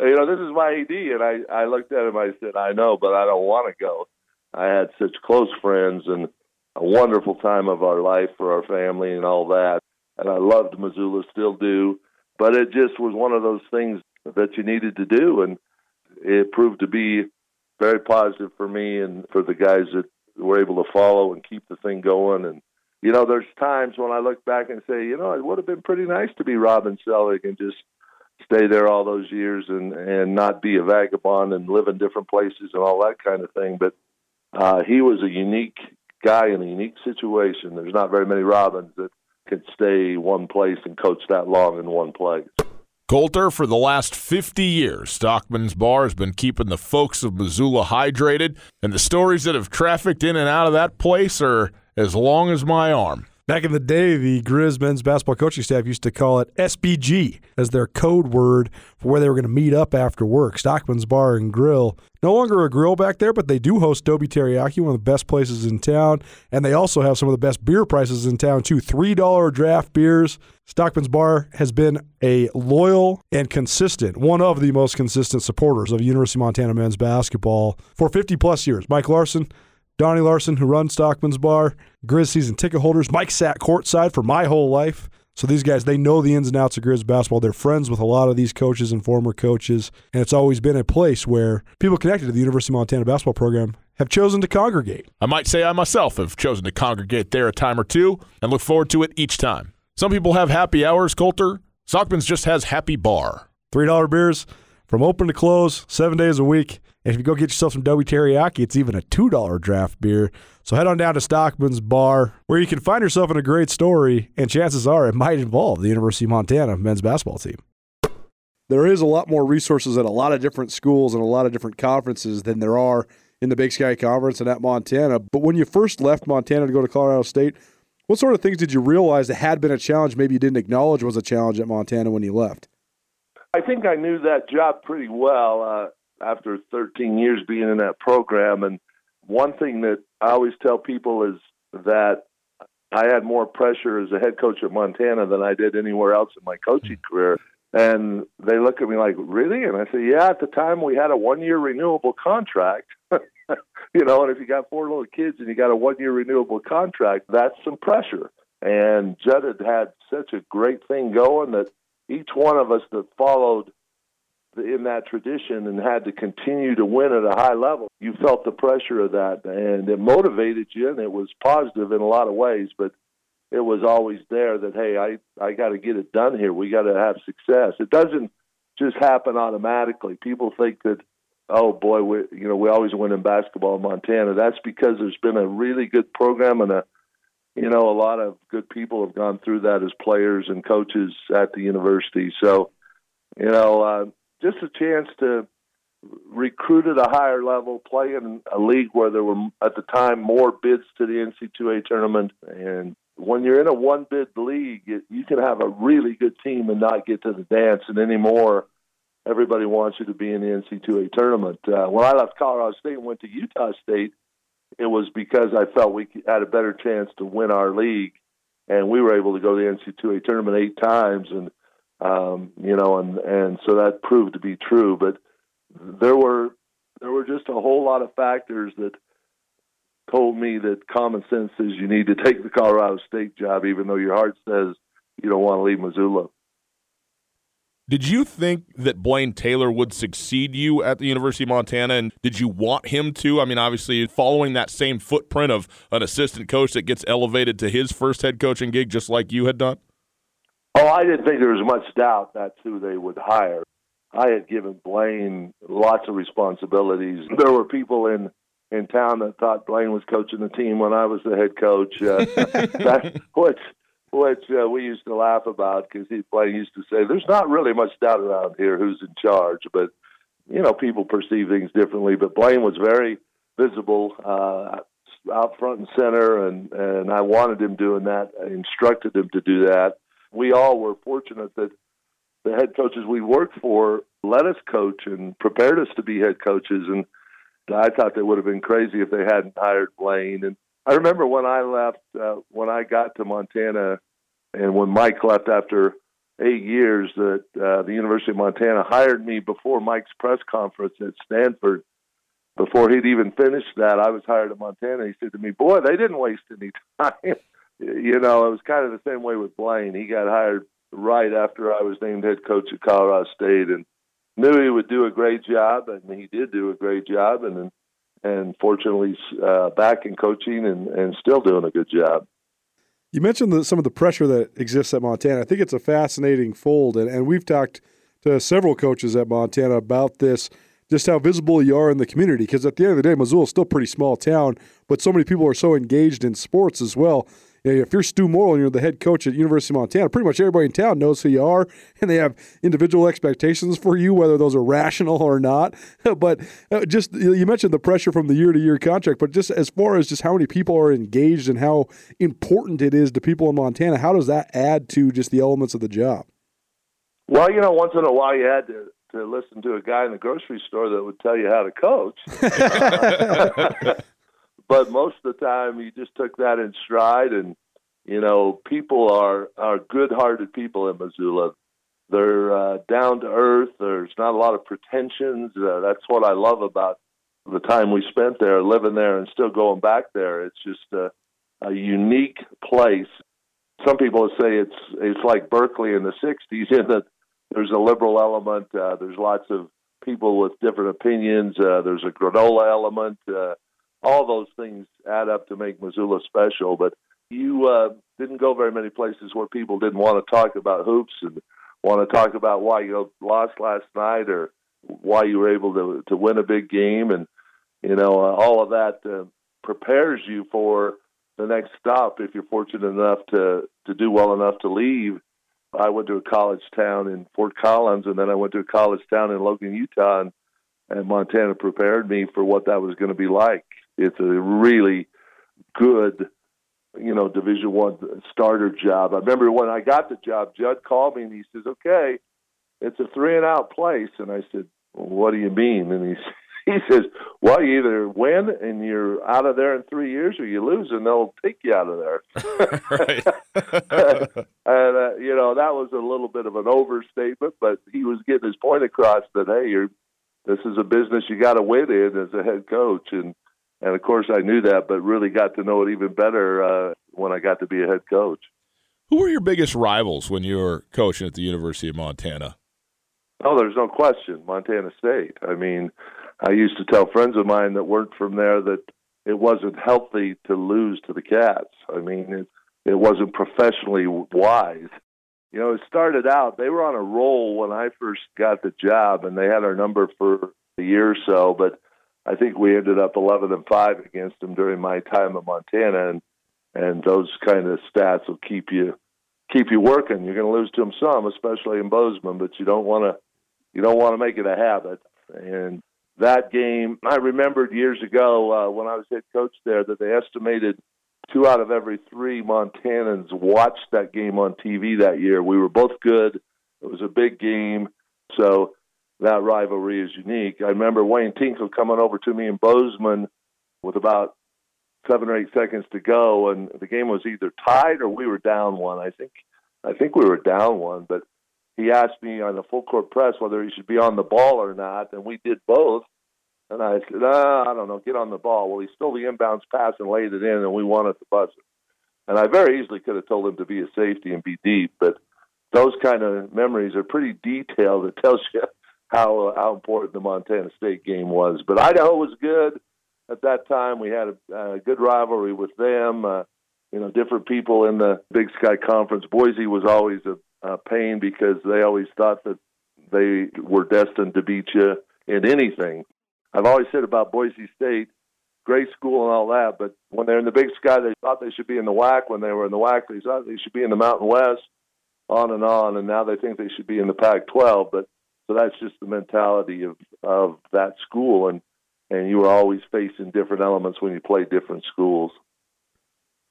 you know, this is my AD, and I I looked at him. I said, I know, but I don't want to go. I had such close friends and a wonderful time of our life for our family and all that, and I loved Missoula, still do. But it just was one of those things that you needed to do, and it proved to be very positive for me and for the guys that were able to follow and keep the thing going. And you know, there's times when I look back and say, you know, it would have been pretty nice to be Robin Selvig and just stay there all those years and and not be a vagabond and live in different places and all that kind of thing. But uh, he was a unique guy in a unique situation. There's not very many Robins that can stay one place and coach that long in one place. Colter, for the last 50 years, Stockman's Bar has been keeping the folks of Missoula hydrated, and the stories that have trafficked in and out of that place are as long as my arm. Back in the day, the Grizz men's basketball coaching staff used to call it SBG as their code word for where they were going to meet up after work. Stockman's Bar and Grill. No longer a grill back there, but they do host Dobie Teriyaki, one of the best places in town. And they also have some of the best beer prices in town, too. $3 draft beers. Stockman's Bar has been a loyal and consistent, one of the most consistent supporters of University of Montana men's basketball for 50 plus years. Mike Larson, Donnie Larson, who runs Stockman's Bar, Grizz season ticket holders. Mike sat courtside for my whole life. So these guys, they know the ins and outs of Grizz basketball. They're friends with a lot of these coaches and former coaches. And it's always been a place where people connected to the University of Montana basketball program have chosen to congregate. I might say I myself have chosen to congregate there a time or two and look forward to it each time. Some people have happy hours, Colter. Stockman's just has happy bar. $3 beers from open to close, seven days a week. And if you go get yourself some Dobie Teriyaki, it's even a $2 draft beer. So head on down to Stockman's Bar, where you can find yourself in a great story, and chances are it might involve the University of Montana men's basketball team. There is a lot more resources at a lot of different schools and a lot of different conferences than there are in the Big Sky Conference and at Montana. But when you first left Montana to go to Colorado State, what sort of things did you realize that had been a challenge, maybe you didn't acknowledge was a challenge at Montana when you left? I think I knew that job pretty well. Uh, after 13 years being in that program. And one thing that I always tell people is that I had more pressure as a head coach at Montana than I did anywhere else in my coaching hmm. career. And they look at me like, really? And I say, yeah, at the time we had a one year renewable contract. you know, and if you got four little kids and you got a one year renewable contract, that's some pressure. And Jud had had such a great thing going that each one of us that followed in that tradition and had to continue to win at a high level, you felt the pressure of that, and it motivated you, and it was positive in a lot of ways. But it was always there that hey, I I got to get it done here. We got to have success. It doesn't just happen automatically. People think that oh boy, we you know we always win in basketball in Montana. That's because there's been a really good program and a you know a lot of good people have gone through that as players and coaches at the university. So you know uh, just a chance to recruit at a higher level, play in a league where there were at the time more bids to the NC2A tournament. And when you're in a one bid league, you can have a really good team and not get to the dance. And anymore, everybody wants you to be in the NC2A tournament. Uh, when I left Colorado State and went to Utah State, it was because I felt we had a better chance to win our league. And we were able to go to the NC2A tournament eight times. And um, you know, and and so that proved to be true. But there were there were just a whole lot of factors that told me that common sense says you need to take the Colorado State job, even though your heart says you don't want to leave Missoula. Did you think that Blaine Taylor would succeed you at the University of Montana, and did you want him to? I mean, obviously, following that same footprint of an assistant coach that gets elevated to his first head coaching gig, just like you had done. Oh, I didn't think there was much doubt that's who they would hire. I had given Blaine lots of responsibilities. There were people in in town that thought Blaine was coaching the team when I was the head coach. Uh, that, which which uh, we used to laugh about because he Blaine used to say, "There's not really much doubt around here who's in charge," but you know, people perceive things differently. But Blaine was very visible, uh, out front and center, and and I wanted him doing that. I instructed him to do that. We all were fortunate that the head coaches we worked for let us coach and prepared us to be head coaches. And I thought they would have been crazy if they hadn't hired Blaine. And I remember when I left, uh, when I got to Montana, and when Mike left after eight years, that uh, the University of Montana hired me before Mike's press conference at Stanford. Before he'd even finished that, I was hired at Montana. He said to me, "Boy, they didn't waste any time." You know, it was kind of the same way with Blaine. He got hired right after I was named head coach at Colorado State, and knew he would do a great job, and he did do a great job, and and fortunately uh, back in coaching and, and still doing a good job. You mentioned the, some of the pressure that exists at Montana. I think it's a fascinating fold, and, and we've talked to several coaches at Montana about this, just how visible you are in the community. Because at the end of the day, Missoula is still a pretty small town, but so many people are so engaged in sports as well you know, if you're Stew Morrill and you're the head coach at University of Montana, pretty much everybody in town knows who you are, and they have individual expectations for you, whether those are rational or not. but uh, just you mentioned the pressure from the year-to-year contract, but just as far as just how many people are engaged and how important it is to people in Montana, how does that add to just the elements of the job? Well, you know, once in a while you had to to listen to a guy in the grocery store that would tell you how to coach. but most of the time you just took that in stride. And you know people are are good hearted people in missoula. They're uh, down to earth. There's not a lot of pretensions. Uh, that's what i love about the time we spent there living there and still going back there. It's just a, a unique place. Some people say it's it's like berkeley in the 60s in that there's a liberal element uh, there's lots of people with different opinions. Uh, there's a granola element uh, all those things add up to make Missoula special. But you uh, didn't go very many places where people didn't want to talk about hoops and want to talk about why you lost last night or why you were able to to win a big game, and you know uh, all of that uh, prepares you for the next stop if you're fortunate enough to to do well enough to leave. I went to a college town in Fort Collins, and then I went to a college town in Logan, Utah, and, and Montana prepared me for what that was going to be like it's a really good you know division one starter job. I remember when i got the job Jud called me and he says okay it's a three and out place. And i said well, what do you mean? And he he says well you either win and you're out of there in three years or you lose and they'll take you out of there. And uh, you know that was a little bit of an overstatement but he was getting his point across that hey you're this is a business you got to win in as a head coach. And and of course I knew that, but really got to know it even better uh, when I got to be a head coach. Who were your biggest rivals when you were coaching at the University of Montana? Oh, there's no question, Montana State. I mean, I used to tell friends of mine that weren't from there that it wasn't healthy to lose to the Cats. I mean, it, it wasn't professionally wise. You know, it started out, they were on a roll when I first got the job, and they had our number for a year or so, but I think we ended up 11 and five against them during my time at Montana, and and those kind of stats will keep you keep you working. You're going to lose to them some, especially in Bozeman, but you don't want to you don't want to make it a habit. And that game, I remembered years ago uh, when I was head coach there that they estimated two out of every three Montanans watched that game on TV that year. We were both good. It was a big game, so that rivalry is unique. I remember Wayne Tinkle coming over to me in Bozeman with about seven or eight seconds to go, and the game was either tied or we were down one. I think I think we were down one, but he asked me on the full court press whether he should be on the ball or not, and we did both. And I said, ah, I don't know, get on the ball. Well, he stole the inbounds pass and laid it in, and we won at the buzzer. And I very easily could have told him to be a safety and be deep, but those kind of memories are pretty detailed. It tells you how how important the Montana State game was. But Idaho was good at that time. We had a, a good rivalry with them. Uh, you know, different people in the Big Sky Conference. Boise was always a, a pain because they always thought that they were destined to beat you in anything. I've always said about Boise State, great school and all that. But when they're in the Big Sky, they thought they should be in the WAC. When they were in the WAC, they thought they should be in the Mountain West. On and on, and now they think they should be in the Pac-12. But so that's just the mentality of of that school, and and you were always facing different elements when you play different schools.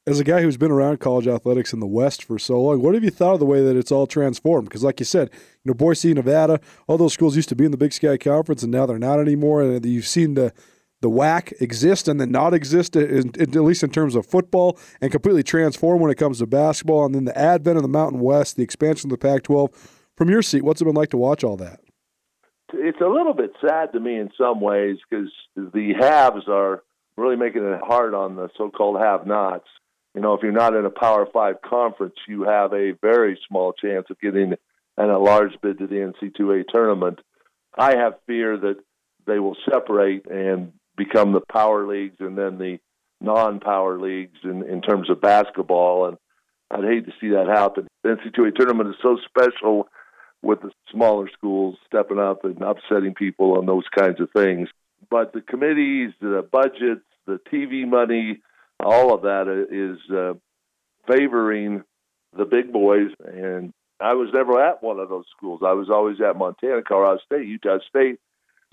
As a guy who's been around college athletics in the West for so long, what have you thought of the way that it's all transformed? Because, like you said, you know, Boise, Nevada, all those schools used to be in the Big Sky Conference, and now they're not anymore. And you've seen the the WAC exist and then not exist, at least in terms of football, and completely transform when it comes to basketball. And then the advent of the Mountain West, the expansion of the Pac-12. From your seat, what's it been like to watch all that? It's a little bit sad to me in some ways because the haves are really making it hard on the so-called have-nots. You know, if you're not in a Power Five conference, you have a very small chance of getting an a large bid to the NC2A tournament. I have fear that they will separate and become the power leagues and then the non-power leagues in, in terms of basketball. And I'd hate to see that happen. The NC2A tournament is so special with the smaller schools stepping up and upsetting people and those kinds of things. But the committees, the budgets, the TV money, all of that is uh, favoring the big boys. And I was never at one of those schools. I was always at Montana, Colorado State, Utah State.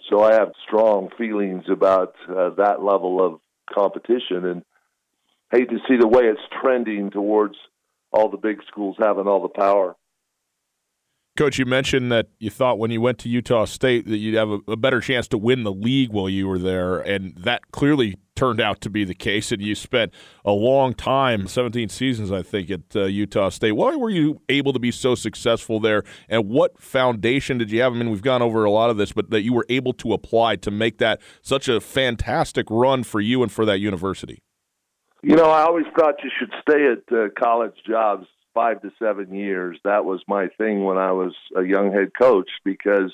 So I have strong feelings about uh, that level of competition and hate to see the way it's trending towards all the big schools having all the power. Coach, you mentioned that you thought when you went to Utah State that you'd have a, a, better chance to win the league while you were there, and that clearly turned out to be the case. And you spent a long time, 17 seasons, I think, at uh, Utah State. Why were you able to be so successful there, and what foundation did you have? I mean, we've gone over a lot of this, but that you were able to apply to make that such a fantastic run for you and for that university. You know, I always thought you should stay at uh, college jobs five to seven years. That was my thing when I was a young head coach because,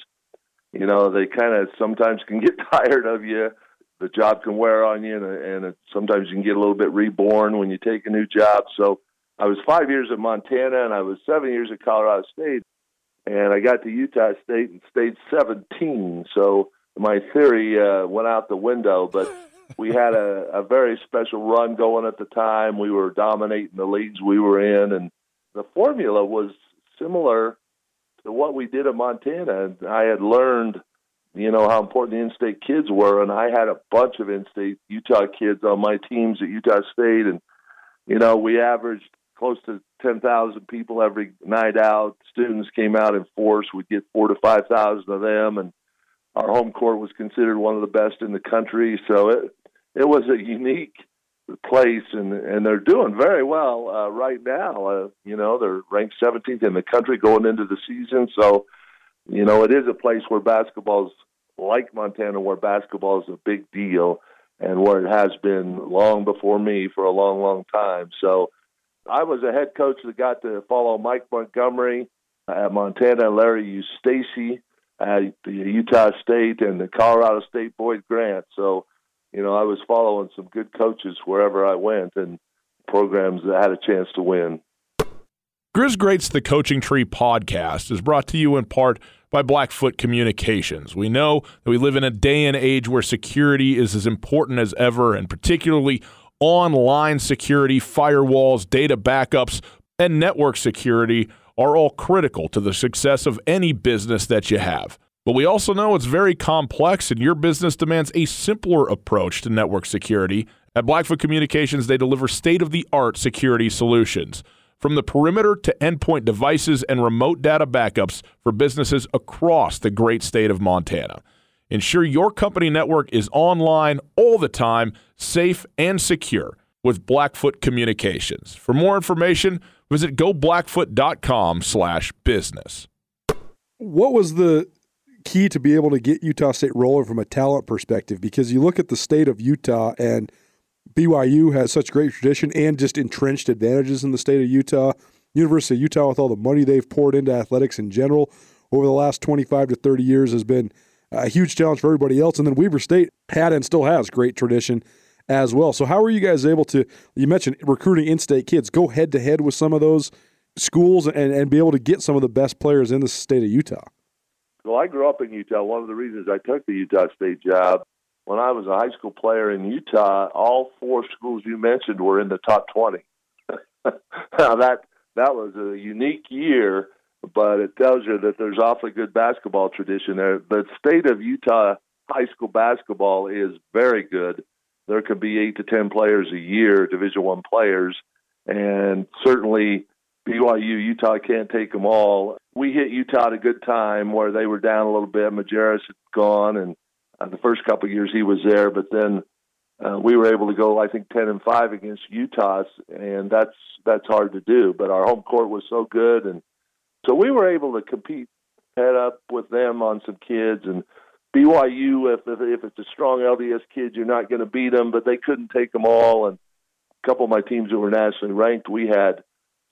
you know, they kind of sometimes can get tired of you. The job can wear on you, and, and sometimes you can get a little bit reborn when you take a new job. So I was five years at Montana, and I was seven years at Colorado State, and I got to Utah State and stayed 17. So my theory uh, went out the window, but we had a, a very special run going at the time. We were dominating the leagues we were in, and the formula was similar to what we did at Montana. I had learned, you know, how important the in-state kids were, and I had a bunch of in-state Utah kids on my teams at Utah State, and you know, we averaged close to 10,000 people every night out. Students came out in force. We'd get four to 5,000 of them, and our home court was considered one of the best in the country. So it it was a unique place, and and they're doing very well uh, right now. Uh, you know, they're ranked 17th in the country going into the season. So, you know, it is a place where basketball's like Montana, where basketball is a big deal, and where it has been long before me for a long, long time. So, I was a head coach that got to follow Mike Montgomery at Montana, Larry Eustachy at the Utah State, and the Colorado State Boyd Grant. So you know, I was following some good coaches wherever I went and programs that had a chance to win. Grizz Greats the Coaching Tree podcast is brought to you in part by Blackfoot Communications. We know that we live in a day and age where security is as important as ever, and particularly online security, firewalls, data backups, and network security are all critical to the success of any business that you have. But we also know it's very complex, and your business demands a simpler approach to network security. At Blackfoot Communications, they deliver state of the art security solutions. From the perimeter to endpoint devices and remote data backups for businesses across the great state of Montana. Ensure your company network is online all the time, safe and secure with Blackfoot Communications. For more information, visit goblackfoot.com/business. What was the key to be able to get Utah State rolling from a talent perspective because you look at the state of Utah and BYU has such great tradition and just entrenched advantages in the state of Utah. University of Utah, with all the money they've poured into athletics in general over the last 25 to 30 years, has been a huge challenge for everybody else. And then Weber State had and still has great tradition as well. So, how are you guys able to? You mentioned recruiting in state kids, go head to head with some of those schools and, and be able to get some of the best players in the state of Utah? Well, I grew up in Utah. One of the reasons I took the Utah State job when I was a high school player in Utah, all four schools you mentioned were in the top 20. now that that was a unique year, but it tells you that there's awfully good basketball tradition there. The state of Utah high school basketball is very good. There could be eight to ten players a year, Division One players, and certainly BYU, Utah can't take them all. We hit Utah at a good time where they were down a little bit. Majerus had gone, and uh, the first couple of years he was there, but then uh, we were able to go, I think, ten and five against Utah, and that's that's hard to do. But our home court was so good, and so we were able to compete head up with them on some kids. And BYU, if if, if it's a strong LDS kid, you're not going to beat them, but they couldn't take them all. And a couple of my teams that were nationally ranked, we had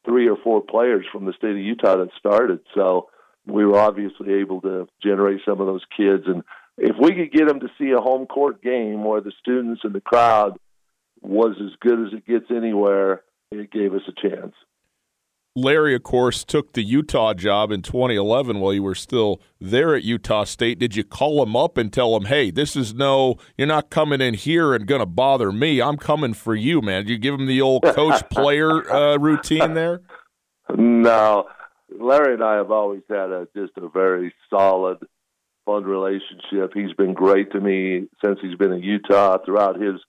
three or four players from the state of Utah that started. So we were obviously able to generate some of those kids and if we could get them to see a home court game where the students and the crowd was as good as it gets anywhere, it gave us a chance. Larry, of course, took the Utah job in 2011 while you were still there at Utah State. Did you call him up and tell him, hey, this is no, you're not coming in here and going to bother me. I'm coming for you, man? Did you give him the old coach player uh, routine there? No. Larry and I have always had a, just a very solid fun relationship. He's been great to me since he's been in Utah throughout his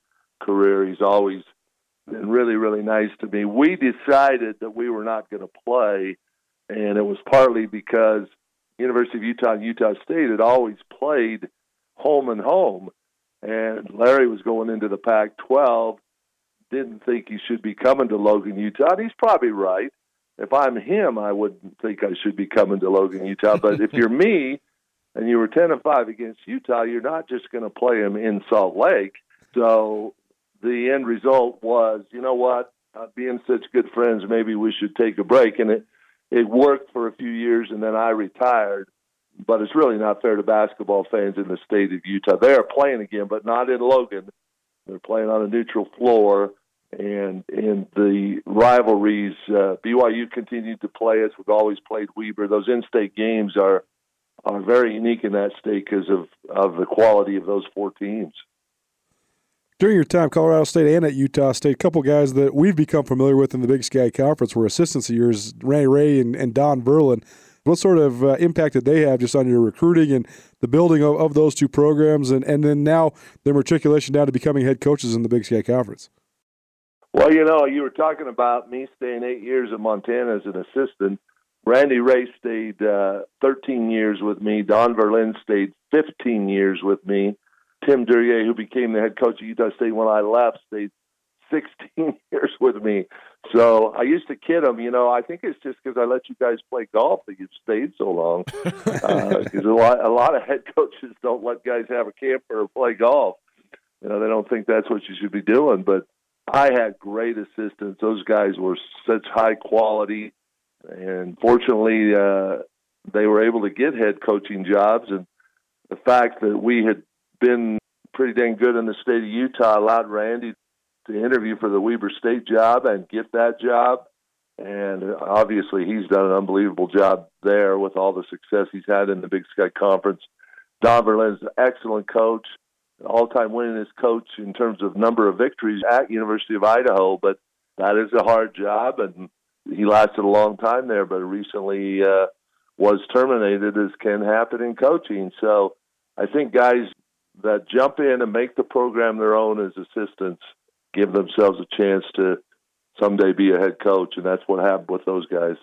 career. He's always been really, really nice to me. We decided that we were not going to play, and it was partly because University of Utah and Utah State had always played home and home, and Larry was going into the Pac-12. Didn't think he should be coming to Logan, Utah. And he's probably right. If I'm him, I wouldn't think I should be coming to Logan, Utah. But if you're me, and you were 10 and 5 against Utah, you're not just going to play them in Salt Lake. So the end result was, you know what, uh, being such good friends, maybe we should take a break. And it, it worked for a few years, and then I retired. But it's really not fair to basketball fans in the state of Utah. They are playing again, but not in Logan. They're playing on a neutral floor, and in the rivalries, uh, BYU continued to play us. We've always played Weber. Those in-state games are are very unique in that state because of, of the quality of those four teams. During your time, Colorado State and at Utah State, a couple guys that we've become familiar with in the Big Sky Conference were assistants of yours, Randy Rahe and, and Don Verlin. What sort of uh, impact did they have just on your recruiting and the building of, of those two programs, and, and then now their matriculation down to becoming head coaches in the Big Sky Conference? Well, you know, you were talking about me staying eight years in Montana as an assistant. Randy Rahe stayed uh, 13 years with me. Don Verlin stayed 15 years with me. Tim Duryea, who became the head coach of Utah State when I left, stayed 16 years with me. So I used to kid him, you know, I think it's just because I let you guys play golf that you've stayed so long. Because uh, a lot, a lot of head coaches don't let guys have a camper or play golf. You know, they don't think that's what you should be doing. But I had great assistants. Those guys were such high quality and fortunately, uh, they were able to get head coaching jobs. And the fact that we had been pretty dang good in the state of Utah allowed Randy to interview for the Weber State job and get that job. And obviously, he's done an unbelievable job there with all the success he's had in the Big Sky Conference. Don Verlin's an excellent coach, all-time winningest coach in terms of number of victories at University of Idaho. But that is a hard job, and he lasted a long time there, but recently uh, was terminated, as can happen in coaching. So I think guys that jump in and make the program their own as assistants give themselves a chance to someday be a head coach, and that's what happened with those guys.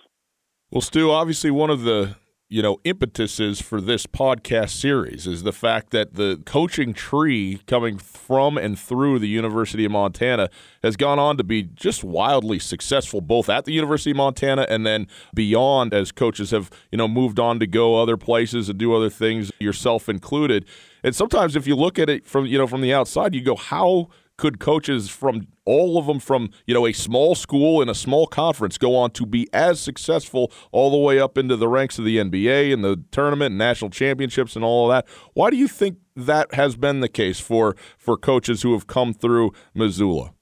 Well, Stew, obviously one of the you know, impetuses for this podcast series is the fact that the coaching tree coming from and through the University of Montana has gone on to be just wildly successful, both at the University of Montana and then beyond as coaches have, you know, moved on to go other places and do other things, yourself included. And sometimes if you look at it from, you know, from the outside, you go, how could coaches from all of them from you know a small school in a small conference go on to be as successful all the way up into the ranks of the NBA and the tournament and national championships and all of that? Why do you think that has been the case for for coaches who have come through Missoula?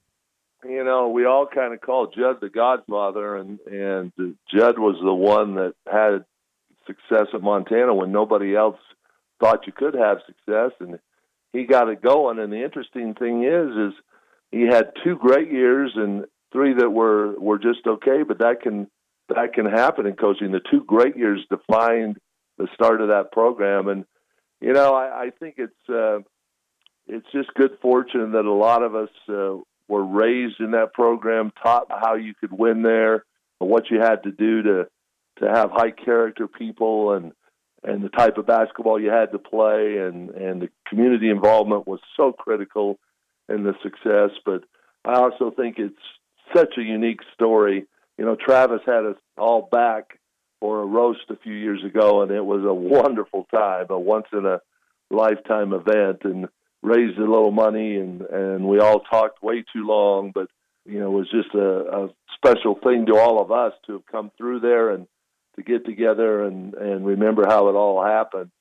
You know, we all kind of call Jud the Godfather, and and Jud was the one that had success at Montana when nobody else thought you could have success, and he got it going. And the interesting thing is, is he had two great years and three that were were just okay. But that can that can happen in coaching. The two great years defined the start of that program, and you know I, I think it's uh, it's just good fortune that a lot of us uh, were raised in that program, taught how you could win there, what you had to do to to have high character people and and the type of basketball you had to play and and the community involvement was so critical in the success. But I also think it's such a unique story. You know Travis had us all back for a roast a few years ago and it was a wonderful time a once in a lifetime event and raised a little money and and we all talked way too long. But you know it was just a, a special thing to all of us to have come through there and to get together and and remember how it all happened.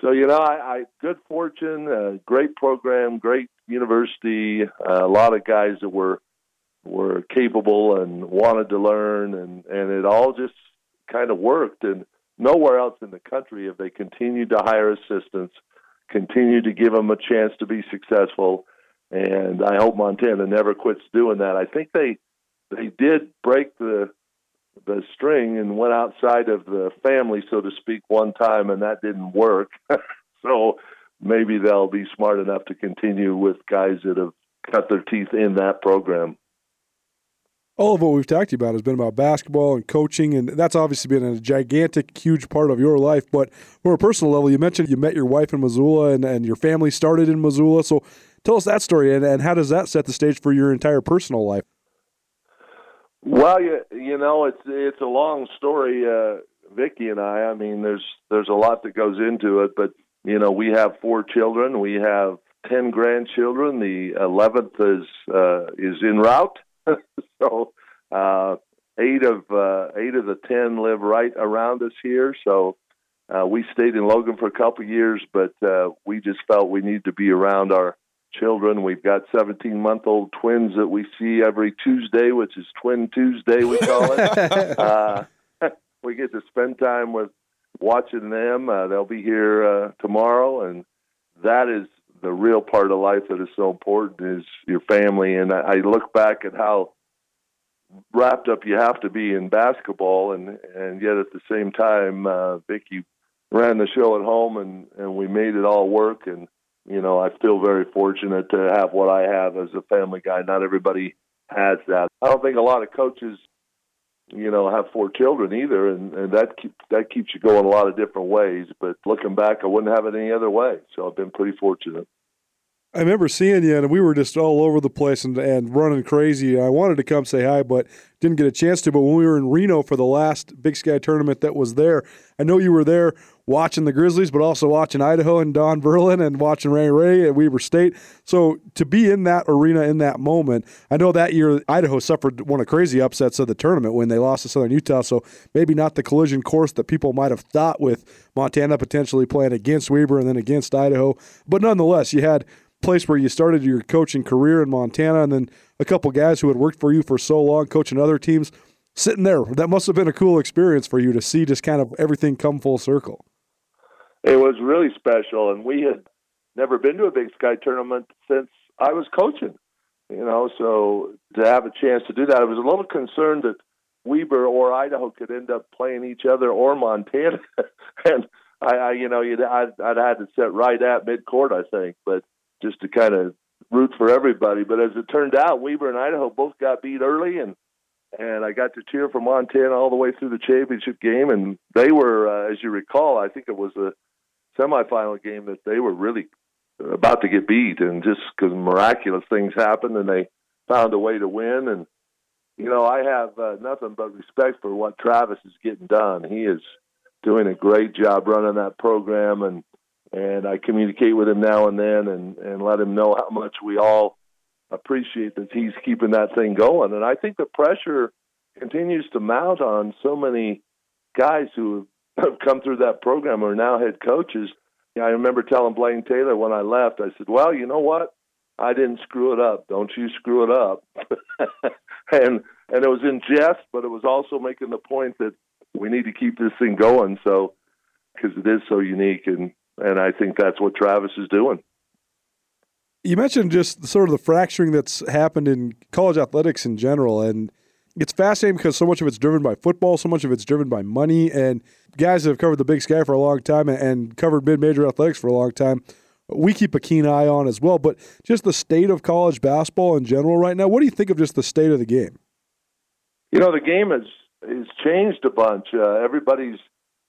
So you know, I, I good fortune, uh, great program, great university, uh, a lot of guys that were were capable and wanted to learn, and and it all just kind of worked. And nowhere else in the country have they continued to hire assistants, continued to give them a chance to be successful. And I hope Montana never quits doing that. I think they they did break the the string and went outside of the family, so to speak, one time, and that didn't work. so maybe they'll be smart enough to continue with guys that have cut their teeth in that program. All of what we've talked about has been about basketball and coaching, and that's obviously been a gigantic, huge part of your life. But from a personal level, you mentioned you met your wife in Missoula and, and your family started in Missoula. So tell us that story, and, and how does that set the stage for your entire personal life? Well, you you know it's it's a long story, uh, Vicky and I. I mean, there's there's a lot that goes into it, but you know we have four children. We have ten grandchildren. The eleventh is uh, is en route. so uh, eight of uh, eight of the ten live right around us here. So uh, we stayed in Logan for a couple of years, but uh, we just felt we need to be around our children. We've got 17 month old twins that we see every Tuesday, which is Twin Tuesday, we call it. uh, we get to spend time with watching them. Uh, they'll be here uh, tomorrow, and that is the real part of life that is so important is your family. And I, I look back at how wrapped up you have to be in basketball, and and yet at the same time, uh, Vicky ran the show at home, and and we made it all work. And you know, I feel very fortunate to have what I have as a family guy. Not everybody has that. I don't think a lot of coaches, you know, have four children either, and, and that keep, that keeps you going a lot of different ways. But looking back, I wouldn't have it any other way. So I've been pretty fortunate. I remember seeing you, and we were just all over the place and, and running crazy. I wanted to come say hi, but didn't get a chance to. But when we were in Reno for the last Big Sky tournament that was there, I know you were there watching the Grizzlies, but also watching Idaho and Don Verlin and watching Ray Ray at Weber State. So to be in that arena in that moment, I know that year Idaho suffered one of the crazy upsets of the tournament when they lost to Southern Utah. So maybe not the collision course that people might have thought with Montana potentially playing against Weber and then against Idaho. But nonetheless, you had place where you started your coaching career in Montana and then a couple guys who had worked for you for so long coaching other teams sitting there. That must have been a cool experience for you to see just kind of everything come full circle. It was really special, and we had never been to a Big Sky tournament since I was coaching. You know, so to have a chance to do that, I was a little concerned that Weber or Idaho could end up playing each other or Montana, and I, I you know, you'd, I'd, I'd had to sit right at midcourt, I think, but just to kind of root for everybody. But as it turned out, Weber and Idaho both got beat early, and and I got to cheer for Montana all the way through the championship game. And they were, uh, as you recall, I think it was a semifinal game that they were really about to get beat, and just because miraculous things happened, and they found a way to win. And you know, I have uh, nothing but respect for what Travis is getting done. He is doing a great job running that program, and and I communicate with him now and then, and and let him know how much we all appreciate that he's keeping that thing going. And I think the pressure continues to mount on so many guys who have come through that program are now head coaches. I remember telling Blaine Taylor when I left, I said, "Well, you know what? I didn't screw it up. Don't you screw it up." and and it was in jest, but it was also making the point that we need to keep this thing going. So because it is so unique, and and I think that's what Travis is doing. You mentioned just sort of the fracturing that's happened in college athletics in general, and it's fascinating because so much of it's driven by football, so much of it's driven by money, and guys that have covered the Big Sky for a long time and covered mid-major athletics for a long time, we keep a keen eye on as well. But just the state of college basketball in general right now, what do you think of just the state of the game? You know, the game has has changed a bunch. Uh, everybody's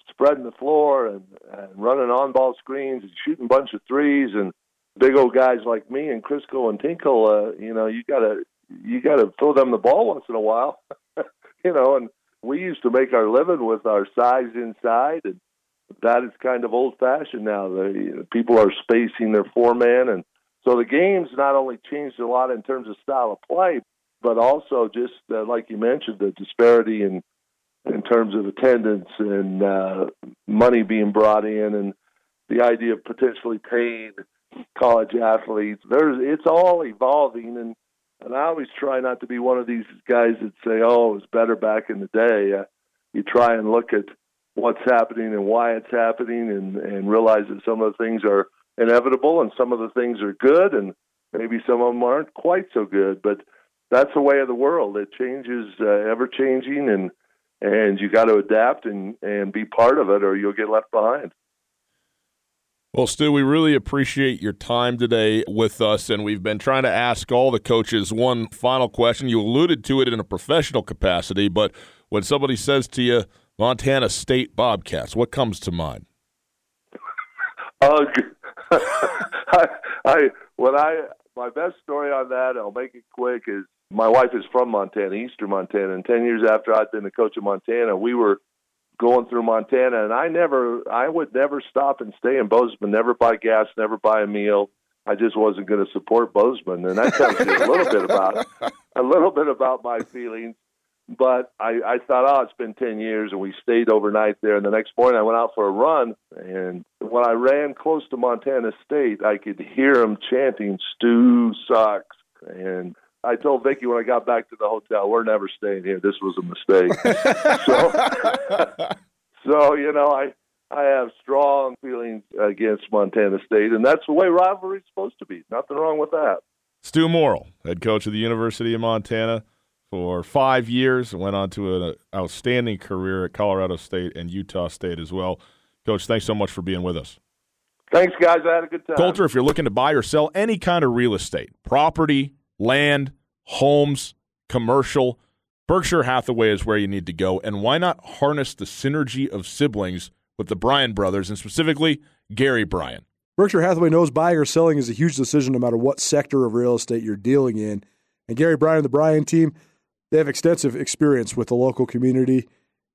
spreading the floor and, and running on-ball screens and shooting a bunch of threes and big old guys like me and Crisco and Tinkle, uh, you know, you gotta you gotta throw them the ball once in a while, you know. And we used to make our living with our size inside, and that is kind of old fashioned now. The you know, people are spacing their four man, and so the game's not only changed a lot in terms of style of play, but also just uh, like you mentioned, the disparity in in terms of attendance and uh, money being brought in, and the idea of potentially paying college athletes. There's it's all evolving, and and I always try not to be one of these guys that say, "Oh, it was better back in the day." Uh, you try and look at what's happening and why it's happening, and and realize that some of the things are inevitable, and some of the things are good, and maybe some of them aren't quite so good. But that's the way of the world. It changes, uh, ever changing, and and you got to adapt and and be part of it, or you'll get left behind. Well, Stew, we really appreciate your time today with us, and we've been trying to ask all the coaches one final question. You alluded to it in a professional capacity, but when somebody says to you, Montana State Bobcats, what comes to mind? Uh, I, I, when I, my best story on that, I'll make it quick, is my wife is from Montana, Eastern Montana, and 10 years after I'd been the coach of Montana, we were going through Montana, and I never, I would never stop and stay in Bozeman, never buy gas, never buy a meal. I just wasn't going to support Bozeman, and that tells you a little bit about a little bit about my feelings. But I, I thought, oh, it's been ten years, and we stayed overnight there. And the next morning, I went out for a run, and when I ran close to Montana State, I could hear them chanting "Stew sucks," and I told Vicky when I got back to the hotel, we're never staying here. This was a mistake. so, so you know, I I have strong feelings against Montana State, and that's the way rivalry is supposed to be. Nothing wrong with that. Stew Morrill, head coach of the University of Montana for five years, went on to an outstanding career at Colorado State and Utah State as well. Coach, thanks so much for being with us. Thanks, guys. I had a good time. Colter, if you're looking to buy or sell any kind of real estate, property, land, homes, commercial. Berkshire Hathaway is where you need to go. And why not harness the synergy of siblings with the Bryan brothers and specifically Gary Bryan? Berkshire Hathaway knows buying or selling is a huge decision no matter what sector of real estate you're dealing in. And Gary Bryan and the Bryan team, they have extensive experience with the local community.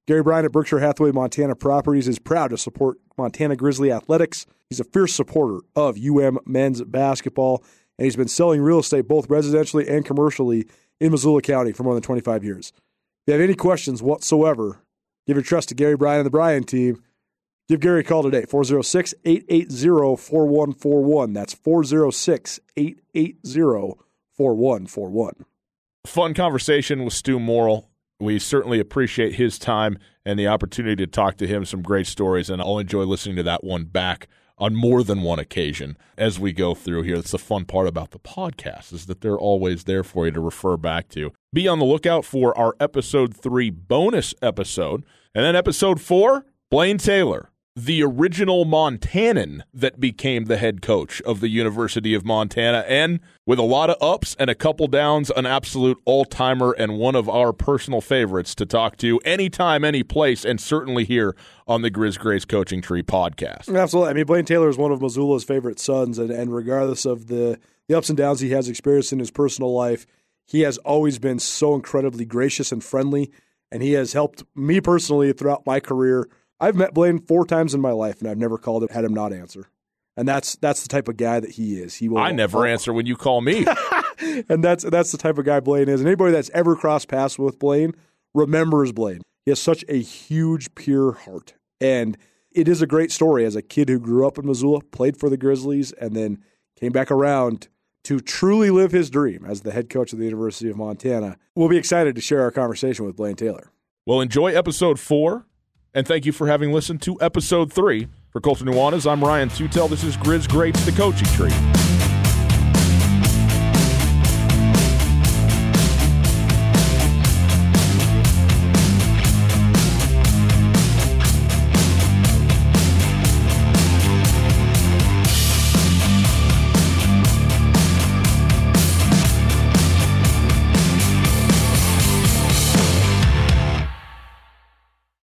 Gary Bryan at Berkshire Hathaway Montana Properties is proud to support Montana Grizzly Athletics. He's a fierce supporter of UM men's basketball and he's been selling real estate both residentially and commercially in Missoula County for more than 25 years. If you have any questions whatsoever, give your trust to Gary Bryan and the Bryan team. Give Gary a call today, 406 880 4141. That's 406 880 4141. Fun conversation with Stew Morrill. We certainly appreciate his time and the opportunity to talk to him. Some great stories, and I'll enjoy listening to that one back on more than one occasion as we go through here. That's the fun part about the podcast is that they're always there for you to refer back to. Be on the lookout for our episode three bonus episode. And then episode four, Blaine Taylor the original Montanan that became the head coach of the University of Montana. And with a lot of ups and a couple downs, an absolute all timer and one of our personal favorites to talk to anytime, any place, and certainly here on the Grizz Greats Coaching Tree podcast. Absolutely. I mean, Blaine Taylor is one of Missoula's favorite sons, and, and regardless of the, the ups and downs he has experienced in his personal life, he has always been so incredibly gracious and friendly, and he has helped me personally throughout my career I've met Blaine four times in my life, and I've never called him, had him not answer. And that's that's the type of guy that he is. He will. I never oh. answer when you call me. and that's that's the type of guy Blaine is. And anybody that's ever crossed paths with Blaine remembers Blaine. He has such a huge, pure heart, and it is a great story. As a kid who grew up in Missoula, played for the Grizzlies, and then came back around to truly live his dream as the head coach of the University of Montana. We'll be excited to share our conversation with Blaine Taylor. Well, enjoy episode four and thank you for having listened to episode three. For Colter Nuanez, I'm Ryan Tootell. This is Grizz Greats, the coaching tree.